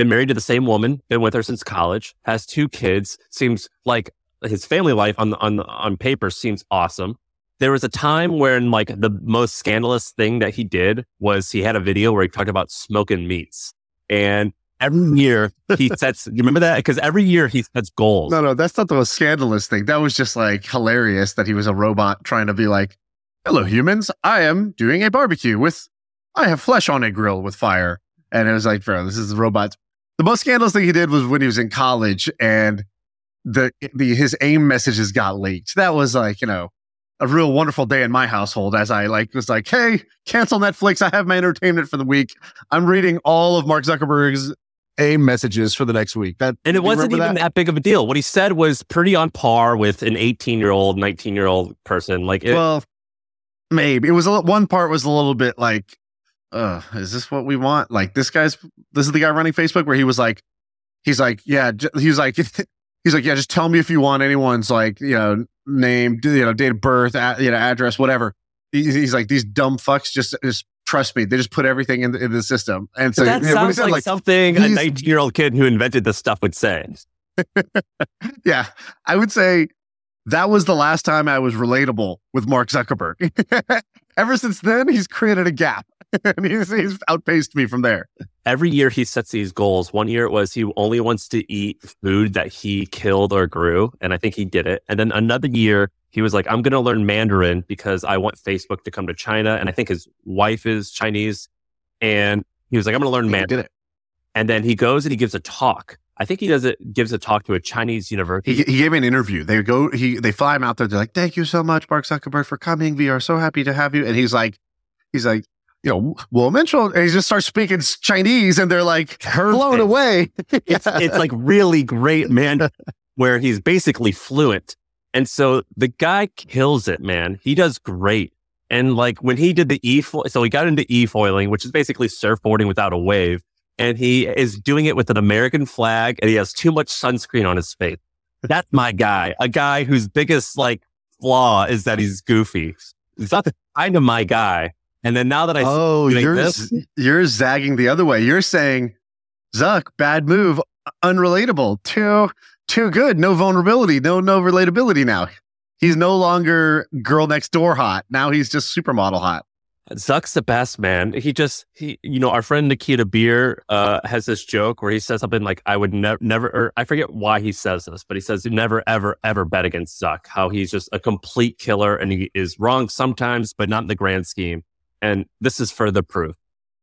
been married to the same woman, been with her since college, has two kids, seems like his family life on on on paper seems awesome. There was a time when like the most scandalous thing that he did was he had a video where he talked about smoking meats. And every year he sets you remember that? Because every year he sets goals. No, no, that's not the most scandalous thing. That was just like hilarious that he was a robot trying to be like, hello, humans. I am doing a barbecue with, I have flesh on a grill with fire. And it was like, bro, this is robots. The most scandalous thing he did was when he was in college and the, the his aim messages got leaked. That was like, you know, a real wonderful day in my household as I like was like, hey, cancel Netflix. I have my entertainment for the week. I'm reading all of Mark Zuckerberg's AIM messages for the next week. That And it wasn't even that? that? big of a deal. What he said was pretty on par with an 18 year old, 19 year old person. Like, it, well, maybe it was a, li- one part was a little bit like, uh, is this what we want? Like this guy's, this is the guy running Facebook where he was like, he's like, yeah, j- he was like, he's like, yeah, just tell me if you want anyone's like, you know, name, you know, date of birth, a- you know, address, whatever. He's, he's like, these dumb fucks just, just trust me. They just put everything in the, in the system. And so that you know, when he sounds said, like, something a 19 year old kid who invented this stuff would say. yeah, I would say that was the last time I was relatable with Mark Zuckerberg. Ever since then, he's created a gap and he's, he's outpaced me from there. Every year he sets these goals. One year it was he only wants to eat food that he killed or grew. And I think he did it. And then another year he was like, I'm going to learn Mandarin because I want Facebook to come to China. And I think his wife is Chinese. And he was like, I'm going to learn He Mandarin. did it. And then he goes and he gives a talk. I think he does it, gives a talk to a Chinese university. He, he gave me an interview. They go, he they fly him out there. They're like, "Thank you so much, Mark Zuckerberg, for coming. We are so happy to have you." And he's like, he's like, you know, well, Mitchell, and he just starts speaking Chinese, and they're like blown Perfect. away. it's it's like really great, man, where he's basically fluent. And so the guy kills it, man. He does great. And like when he did the e foil, so he got into e foiling, which is basically surfboarding without a wave. And he is doing it with an American flag and he has too much sunscreen on his face. That's my guy. A guy whose biggest like flaw is that he's goofy. It's not the kind of my guy. And then now that I oh, you're this? you're zagging the other way. You're saying, Zuck, bad move, unrelatable, too too good, no vulnerability, no no relatability. Now he's no longer girl next door hot. Now he's just supermodel hot. Zuck's the best, man. He just, he, you know, our friend Nikita Bier uh, has this joke where he says something like, I would never, never, or I forget why he says this, but he says, never, ever, ever bet against Zuck. How he's just a complete killer and he is wrong sometimes, but not in the grand scheme. And this is further proof.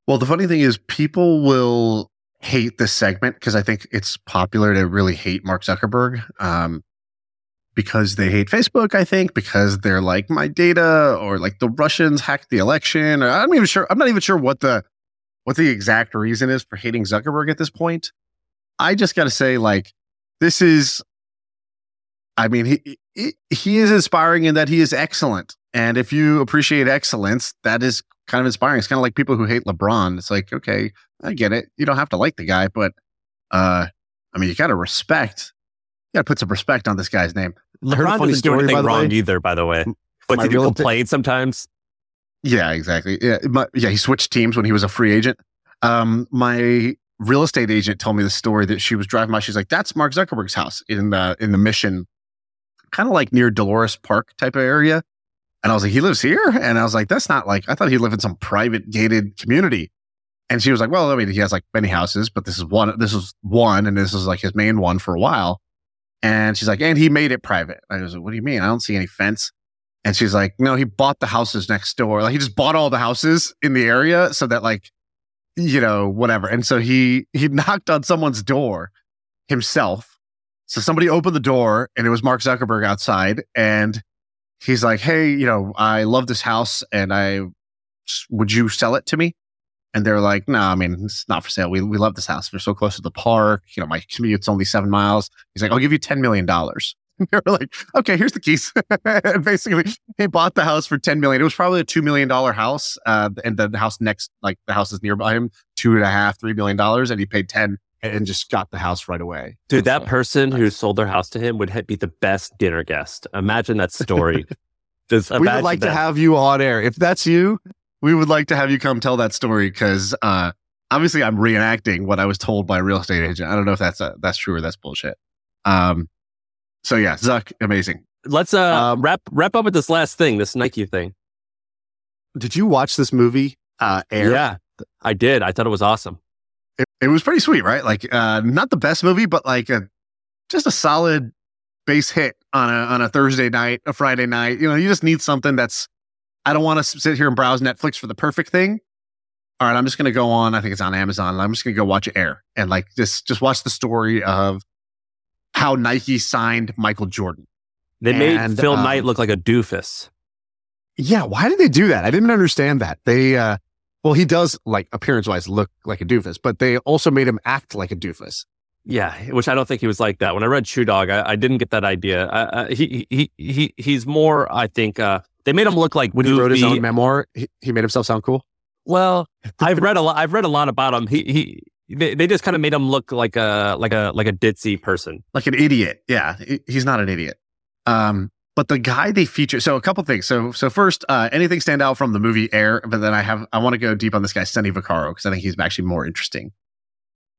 Well, the funny thing is, people will hate this segment because I think it's popular to really hate Mark Zuckerberg um, because they hate Facebook. I think because they're like my data or like the Russians hacked the election. Or I'm even sure. I'm not even sure what the what the exact reason is for hating Zuckerberg at this point. I just got to say, like, this is. I mean, he, he he is inspiring in that he is excellent, and if you appreciate excellence, that is kind of inspiring. It's kind of like people who hate LeBron. It's like, okay, I get it. You don't have to like the guy, but uh, I mean, you got to respect. You got to put some respect on this guy's name. I heard a LeBron funny doesn't do story, anything by the wrong way. either, by the way. But did he complain sometimes? Yeah, exactly. Yeah, my, yeah. He switched teams when he was a free agent. Um, my real estate agent told me the story that she was driving by. She's like, "That's Mark Zuckerberg's house in the in the Mission, kind of like near Dolores Park type of area." And I was like, "He lives here?" And I was like, "That's not like I thought he lived in some private gated community." And she was like, "Well, I mean, he has like many houses, but this is one. This is one, and this is like his main one for a while." And she's like, "And he made it private." I was like, "What do you mean? I don't see any fence." And she's like, no, he bought the houses next door. Like he just bought all the houses in the area so that like, you know, whatever. And so he he knocked on someone's door himself So somebody opened the door and it was Mark Zuckerberg outside and he's like, Hey, you know, I love this house and I would you sell it to me? And they're like, no, I mean, it's not for sale. We, we love this house. We're so close to the park. You know, my commute's only seven miles. He's like, I'll give you $10 million. And They're like, okay, here's the keys. and basically, he bought the house for 10 million. It was probably a $2 million house. Uh, and the house next, like the house is nearby him, two and a half, $3 million. And he paid 10 and just got the house right away. Dude, that person who sold their house to him would be the best dinner guest. Imagine that story. Just we would like that. to have you on air. If that's you, we would like to have you come tell that story because uh, obviously I'm reenacting what I was told by a real estate agent. I don't know if that's a, uh, that's true or that's bullshit. Um, so yeah, Zuck, amazing. Let's uh, um, wrap wrap up with this last thing, this Nike thing. Did you watch this movie? Uh, Air? Yeah, I did. I thought it was awesome. It, it was pretty sweet, right? Like, uh, not the best movie, but like a just a solid base hit on a on a Thursday night, a Friday night. You know, you just need something that's I don't want to sit here and browse Netflix for the perfect thing. All right, I'm just going to go on. I think it's on Amazon. I'm just going to go watch Air and like just just watch the story of how Nike signed Michael Jordan. They and, made Phil um, Knight look like a doofus. Yeah, why did they do that? I didn't understand that. They uh well, he does like appearance wise look like a doofus, but they also made him act like a doofus. Yeah, which I don't think he was like that. When I read Shoe Dog, I, I didn't get that idea. Uh, uh, he he he he's more, I think, uh, they made him look like when he wrote his own memoir. He, he made himself sound cool. Well, I've read a lot. I've read a lot about him. He he. They, they just kind of made him look like a like a like a ditzy person, like an idiot. Yeah, he's not an idiot. Um, but the guy they feature. So a couple things. So so first, uh, anything stand out from the movie Air? But then I have I want to go deep on this guy Sonny Vaccaro because I think he's actually more interesting.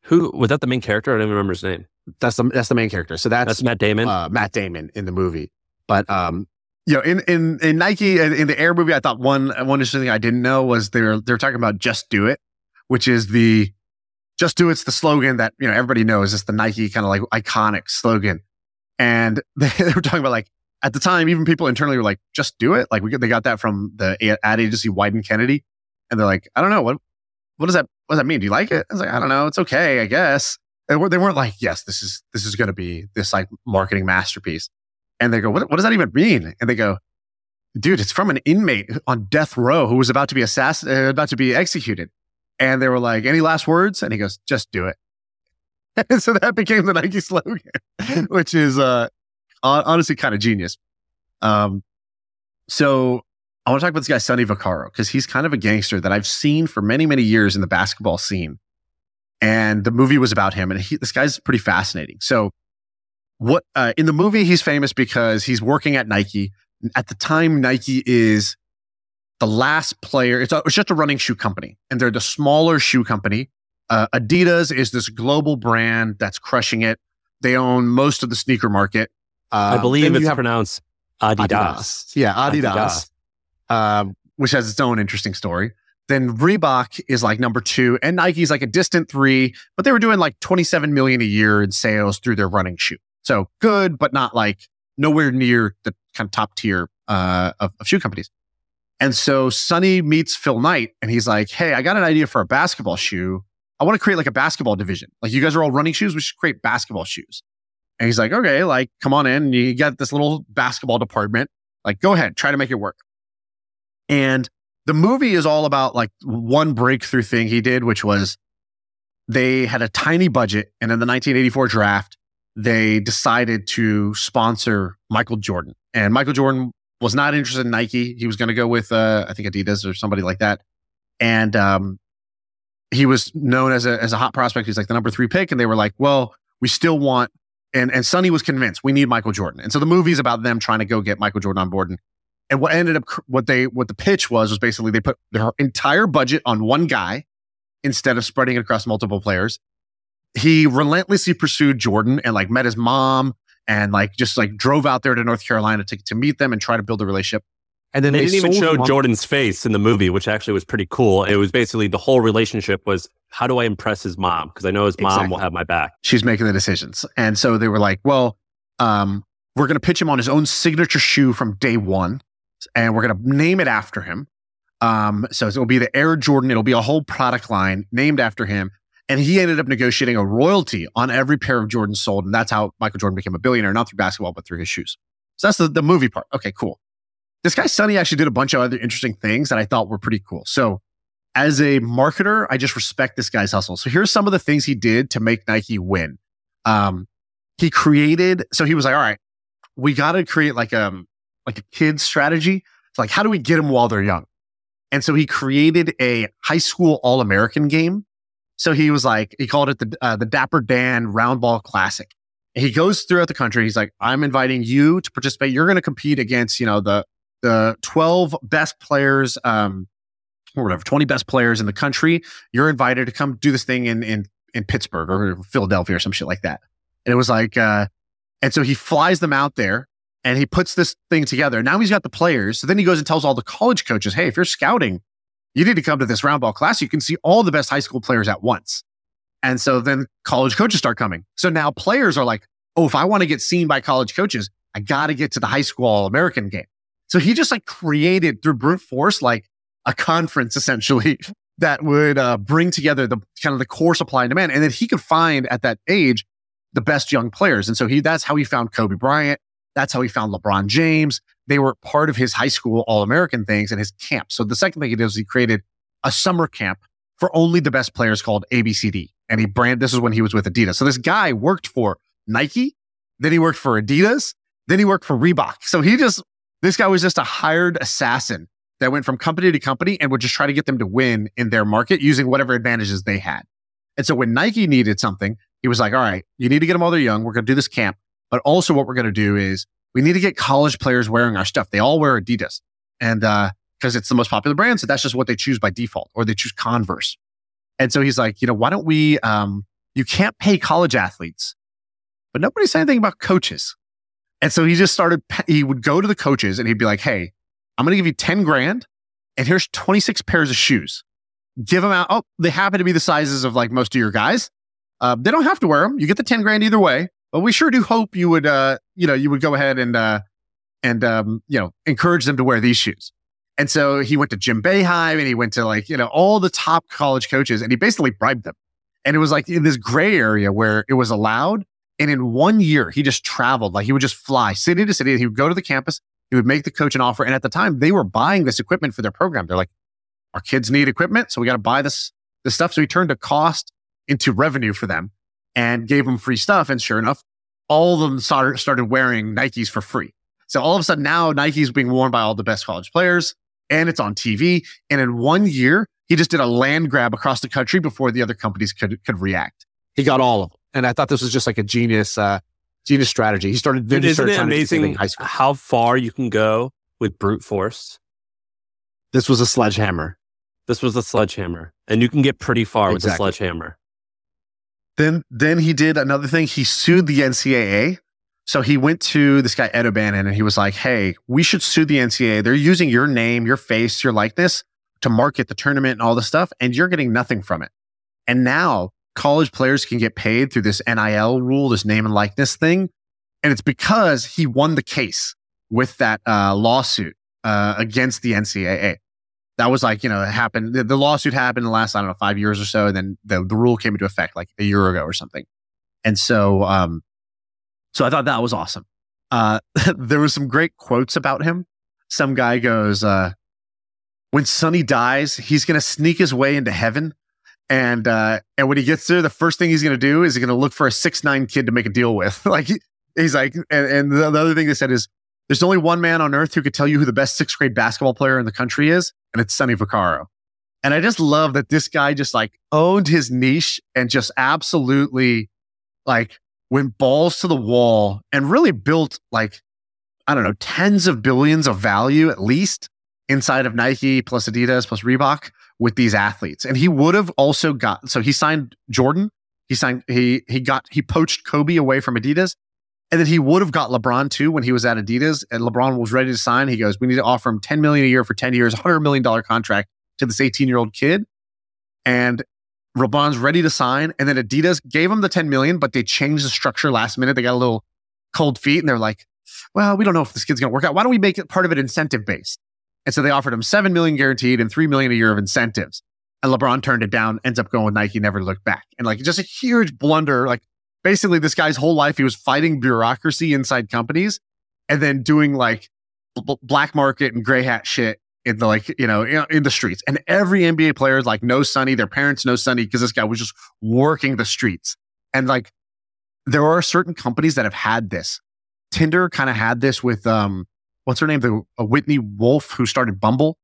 Who was that? The main character? I don't even remember his name. That's the that's the main character. So that's that's Matt Damon. Uh, Matt Damon in the movie. But um, you know, in in in Nike in the Air movie, I thought one one interesting thing I didn't know was they're they're talking about "Just Do It," which is the "Just Do It's" the slogan that you know everybody knows. It's the Nike kind of like iconic slogan, and they, they, were talking about like at the time, even people internally were like, "Just do it." Like we they got that from the ad agency Wieden Kennedy, and they're like, "I don't know what what does that what does that mean? Do you like it?" I was like, "I don't know. It's okay, I guess." They, were, they weren't like, "Yes, this is this is going to be this like marketing masterpiece." And they go, what, what does that even mean? And they go, dude, it's from an inmate on death row who was about to be assassinated, uh, about to be executed. And they were like, any last words? And he goes, just do it. And so that became the Nike slogan, which is uh, honestly kind of genius. Um, so I want to talk about this guy, Sonny Vaccaro, because he's kind of a gangster that I've seen for many, many years in the basketball scene. And the movie was about him. And he, this guy's pretty fascinating. So what uh, in the movie he's famous because he's working at Nike. At the time, Nike is the last player. It's, a, it's just a running shoe company, and they're the smaller shoe company. Uh, Adidas is this global brand that's crushing it. They own most of the sneaker market. I um, believe it's have, pronounced Adidas. Adidas. Yeah, Adidas, Adidas. Um, which has its own interesting story. Then Reebok is like number two, and Nike's like a distant three, but they were doing like 27 million a year in sales through their running shoe. So good, but not like nowhere near the kind of top tier uh, of, of shoe companies. And so Sonny meets Phil Knight and he's like, Hey, I got an idea for a basketball shoe. I want to create like a basketball division. Like you guys are all running shoes. We should create basketball shoes. And he's like, okay, like come on in. You got this little basketball department. Like go ahead, try to make it work. And the movie is all about like one breakthrough thing he did, which was they had a tiny budget. And in the 1984 draft, they decided to sponsor Michael Jordan. And Michael Jordan was not interested in Nike. He was going to go with, uh, I think Adidas or somebody like that. And, um, he was known as a, as a hot prospect. He's like the number three pick. And they were like, well, we still want, and, and Sonny was convinced we need Michael Jordan. And so the movie's about them trying to go get Michael Jordan on board. And, and what ended up, what they, what the pitch was, was basically they put their entire budget on one guy instead of spreading it across multiple players he relentlessly pursued Jordan and like met his mom and like just like drove out there to North Carolina to, to meet them and try to build a relationship. And then they, they didn't even show Jordan's face in the movie, which actually was pretty cool. It was basically the whole relationship was how do I impress his mom? Because I know his mom exactly. will have my back. She's making the decisions. And so they were like, well, um, we're going to pitch him on his own signature shoe from day one, and we're going to name it after him. Um, so it'll be the Air Jordan. It'll be a whole product line named after him And he ended up negotiating a royalty on every pair of Jordans sold. And that's how Michael Jordan became a billionaire, not through basketball, but through his shoes. So that's the, the movie part. Okay, cool. This guy, Sonny, actually did a bunch of other interesting things that I thought were pretty cool. So as a marketer, I just respect this guy's hustle. So here's some of the things he did to make Nike win. Um, he created, so he was like, all right, we got to create like, um, like a kid's strategy. It's like, how do we get them while they're young? And so he created a high school all American game so he was like, he called it the uh, the Dapper Dan Round Ball Classic. He goes throughout the country. He's like, I'm inviting you to participate. You're going to compete against, you know, the the 12 best players, um, or whatever, 20 best players in the country. You're invited to come do this thing in in in Pittsburgh or Philadelphia or some shit like that. And it was like, uh, and so he flies them out there and he puts this thing together. Now he's got the players. So then he goes and tells all the college coaches, hey, if you're scouting you need to come to this round ball class. You can see all the best high school players at once. And so then college coaches start coming. So now players are like, oh, if I want to get seen by college coaches, I got to get to the high school all American game. So he just like created through brute force, like a conference essentially that would uh, bring together the kind of the core supply and demand. And then he could find at that age the best young players. And so he, that's how he found Kobe Bryant. That's how he found LeBron James they were part of his high school All American things and his camp. So the second thing he did was he created a summer camp for only the best players called ABCD. And he brand, this is when he was with Adidas. So this guy worked for Nike, then he worked for Adidas, then he worked for Reebok. So he just, this guy was just a hired assassin that went from company to company and would just try to get them to win in their market using whatever advantages they had. And so when Nike needed something, he was like, all right, you need to get them while they're young. We're going to do this camp. But also what we're going to do is we need to get college players wearing our stuff. They all wear Adidas and, uh, cause it's the most popular brand. So that's just what they choose by default or they choose Converse. And so he's like, you know, why don't we, um, you can't pay college athletes, but nobody said anything about coaches. And so he just started, he would go to the coaches and he'd be like, Hey, I'm going to give you 10 grand and here's 26 pairs of shoes. Give them out. Oh, they happen to be the sizes of like most of your guys. Uh, they don't have to wear them. You get the 10 grand either way. But we sure do hope you would, uh, you know, you would go ahead and, uh, and, um, you know, encourage them to wear these shoes. And so he went to Jim Boeheim and he went to like, you know, all the top college coaches and he basically bribed them. And it was like in this gray area where it was allowed. And in one year, he just traveled, like he would just fly city to city. He would go to the campus. He would make the coach an offer. And at the time, they were buying this equipment for their program. They're like, our kids need equipment. So we got to buy this, this stuff. So he turned a cost into revenue for them and gave them free stuff. And sure enough, all of them started, wearing Nikes for free. So all of a sudden now Nike's being worn by all the best college players and it's on TV. And in one year, he just did a land grab across the country before the other companies could, could react. He got all of them. And I thought this was just like a genius, uh, genius strategy. He started, Dude, isn't it amazing how far you can go with brute force? This was a sledgehammer. This was a sledgehammer and you can get pretty far exactly. with a sledgehammer. Then then he did another thing. He sued the NCAA. So he went to this guy Ed O'Bannon and he was like, "Hey, we should sue the NCAA. They're using your name, your face, your likeness to market the tournament and all this stuff, and you're getting nothing from it." And now college players can get paid through this NIL rule, this name and likeness thing, and it's because he won the case with that uh, lawsuit uh, against the NCAA that was like, you know, it happened. The, the, lawsuit happened in the last, I don't know, five years or so. And then the, the rule came into effect like a year ago or something. And so, um, so I thought that was awesome. Uh, there was some great quotes about him. Some guy goes, uh, when Sonny dies, he's going to sneak his way into heaven. And, uh, and when he gets there, the first thing he's going to do is he's going to look for a six, nine kid to make a deal with. like, he, he's like, and, and the, the other thing they said is, there's only one man on earth who could tell you who the best sixth grade basketball player in the country is, and it's Sonny Vaccaro. And I just love that this guy just like owned his niche and just absolutely like went balls to the wall and really built like, I don't know, tens of billions of value at least inside of Nike plus Adidas plus Reebok with these athletes. And he would have also got, so he signed Jordan. He signed, he, he got, he poached Kobe away from Adidas and then he would have got LeBron too when he was at Adidas and LeBron was ready to sign. He goes, we need to offer him 10 million a year for 10 years, $100 million contract to this 18 year old kid. And LeBron's ready to sign. And then Adidas gave him the 10 million, but they changed the structure last minute. They got a little cold feet and they're like, well, we don't know if this kid's going to work out. Why don't we make it part of it incentive based? And so they offered him 7 million guaranteed and 3 million a year of incentives. And LeBron turned it down, ends up going with Nike, never looked back. And like just a huge blunder. Like basically this guy's whole life, he was fighting bureaucracy inside companies and then doing like b- black market and gray hat shit in the like, you know, in the streets. And every NBA player is like, no Sonny, their parents know Sonny because this guy was just working the streets. And like, there are certain companies that have had this. Tinder kind of had this with, um, what's her name? The uh, Whitney Wolfe who started Bumble.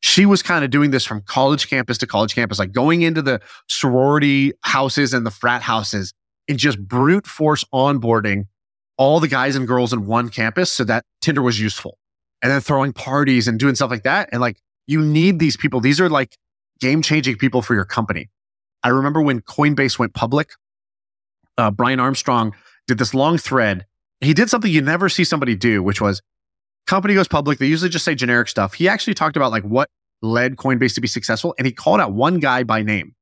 She was kind of doing this from college campus to college campus, like going into the sorority houses and the frat houses and just brute force onboarding all the guys and girls in one campus so that Tinder was useful and then throwing parties and doing stuff like that. And like, you need these people. These are like game changing people for your company. I remember when Coinbase went public, uh, Brian Armstrong did this long thread. He did something you never see somebody do, which was company goes public. They usually just say generic stuff. He actually talked about like what led Coinbase to be successful. And he called out one guy by name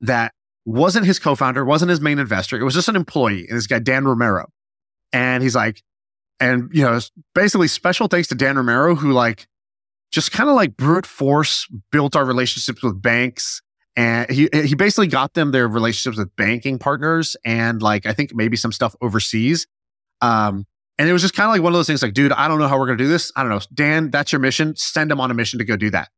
that wasn't his co-founder, wasn't his main investor. It was just an employee. And this guy, Dan Romero. And he's like, and, you know, basically special thanks to Dan Romero, who like just kind of like brute force built our relationships with banks. And he, he basically got them their relationships with banking partners and like, I think maybe some stuff overseas. Um, and it was just kind of like one of those things like, dude, I don't know how we're going to do this. I don't know. Dan, that's your mission. Send him on a mission to go do that.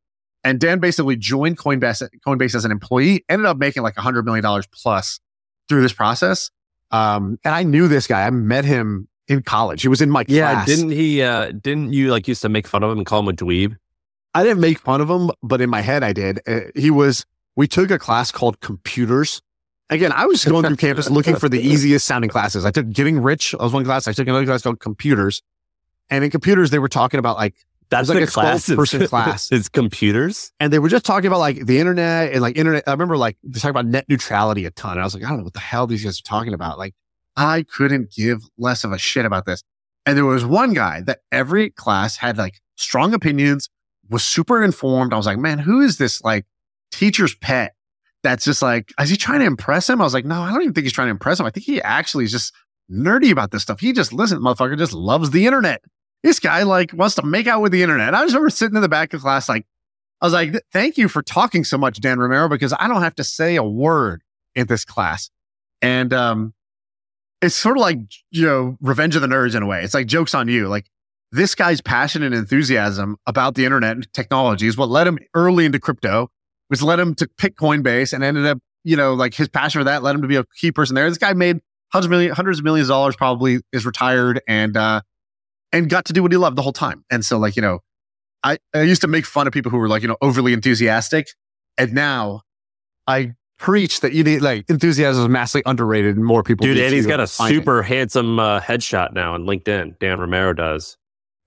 And Dan basically joined Coinbase, Coinbase as an employee, ended up making like $100 million plus through this process. Um, and I knew this guy. I met him in college. He was in my yeah, class. didn't he? Uh, didn't you like used to make fun of him and call him a dweeb? I didn't make fun of him, but in my head I did. Uh, he was. We took a class called computers. Again, I was going through campus looking for the easiest sounding classes. I took Getting Rich. I was one class. I took another class called Computers, and in computers they were talking about like That's like the a class. person class. It's computers. and they were just talking about like the internet and like internet. I remember like they talking about net neutrality a ton. And I was like, I don't know what the hell these guys are talking about. Like, I couldn't give less of a shit about this. And there was one guy that every class had like strong opinions, was super informed. I was like, man, who is this like teacher's pet? That's just like, is he trying to impress him? I was like, no, I don't even think he's trying to impress him. I think he actually is just nerdy about this stuff. He just listen, motherfucker, just loves the internet. This guy like wants to make out with the internet. I just remember sitting in the back of class, like, I was like, thank you for talking so much, Dan Romero, because I don't have to say a word in this class. And um, it's sort of like, you know, Revenge of the Nerds in a way. It's like jokes on you. Like this guy's passion and enthusiasm about the internet and technology is what led him early into crypto, which led him to pick Coinbase and ended up, you know, like his passion for that led him to be a key person there. This guy made hundreds of million, hundreds of millions of dollars, probably is retired and, uh, and got to do what he loved the whole time. And so like, you know, I, I used to make fun of people who were like, you know, overly enthusiastic. And now I preach that you need like enthusiasm is massively underrated and more people. Dude, he's got a find it. super handsome uh, headshot now on LinkedIn. Dan Romero does.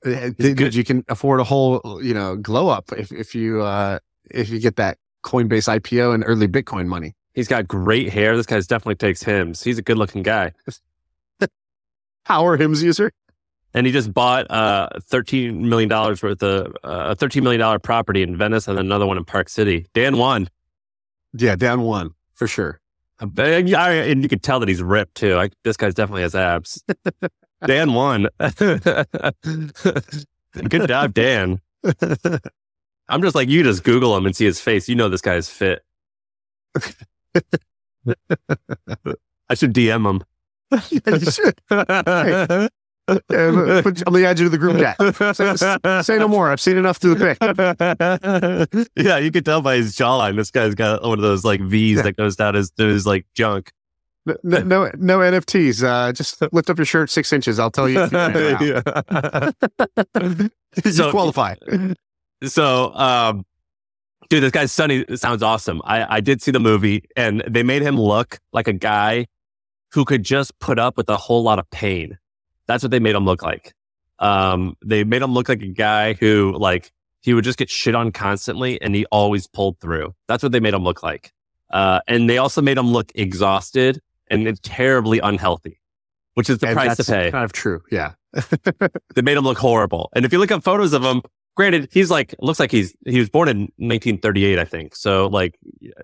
Uh, dude, good. you can afford a whole, you know, glow up if, if you, uh, if you get that Coinbase IPO and early Bitcoin money. He's got great hair. This guy's definitely takes Hims. He's a good looking guy. Power Hims user. And he just bought uh, $13 million worth of uh, a $13 million property in Venice and another one in Park City. Dan won. Yeah, Dan won for sure. And yeah, and you could tell that he's ripped too. Like this guy's definitely has abs. Dan won. Good job, Dan. I'm just like you. Just Google him and see his face. You know this guy's fit. I should DM him. You should. Yeah, look, put- I'm the edge of the group chat. Say, say no more. I've seen enough through the pic. yeah, you could tell by his jawline. This guy's got one of those like V's that goes down his, to his like junk. No, no, no NFTs. Uh, just lift up your shirt six inches. I'll tell you. If you, Yeah. you qualify. So, um, dude, this guy's Sonny sounds awesome. I, I did see the movie and they made him look like a guy who could just put up with a whole lot of pain. That's what they made him look like. Um, they made him look like a guy who like he would just get shit on constantly and he always pulled through. That's what they made him look like. Uh, and they also made him look exhausted and terribly unhealthy, which is the And price to pay. Kind of true. Yeah. They made him look horrible. And if you look at photos of him, granted, he's like, looks like he's, he was born in 1938, I think. So like,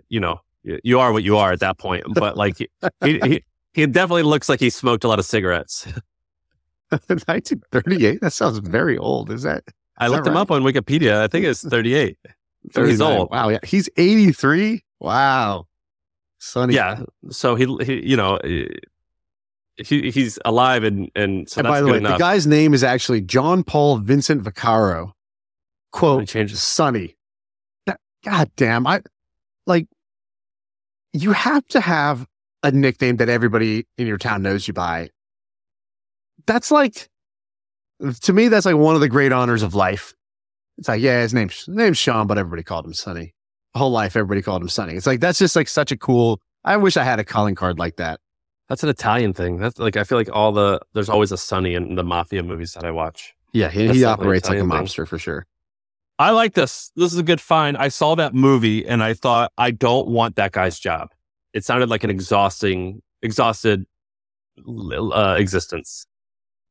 you know, you are what you are at that point. But like, he, he, he, definitely looks like he smoked a lot of cigarettes. 1938. That sounds very old. Is that? I Is that looked him up on Wikipedia. I think it's 38. He's old. Wow. Yeah. He's 83. Wow. Sonny. Yeah. So he, he you know, he he's alive and and so and by the way, enough. the guy's name is actually John Paul Vincent Vaccaro. Quote, changes. Sonny. That, God damn. I like you have to have a nickname that everybody in your town knows you by. That's like to me, that's like one of the great honors of life. It's like, yeah, his name's his name's Sean, but everybody called him Sonny. Whole life, everybody called him Sonny. It's like that's just like such a cool. I wish I had a calling card like that. That's an Italian thing. That's like I feel like all the there's always a Sonny in the mafia movies that I watch. Yeah, he, he operates like a Italian mobster for sure. I like this. This is a good find. I saw that movie and I thought I don't want that guy's job. It sounded like an exhausting, exhausted uh, existence.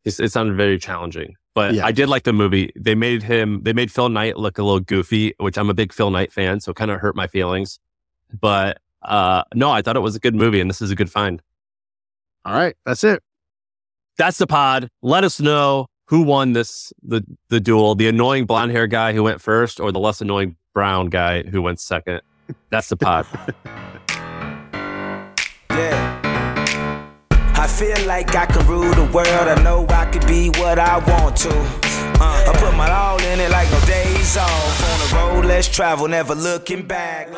It's, it sounded very challenging, but Yeah. I did like the movie. They made him, they made Phil Knight look a little goofy, which I'm a big Phil Knight fan, so it kind of hurt my feelings. But uh, no, I thought it was a good movie, and this is a good find. All right, that's it. That's the pod. Let us know who won this the the duel: the annoying blonde hair guy who went first, or the less annoying brown guy who went second. That's the pod. Yeah. I feel like I can rule the world. I know I could be what I want to. Uh, I put my all in it like no days off. On the road, let's travel, never looking back.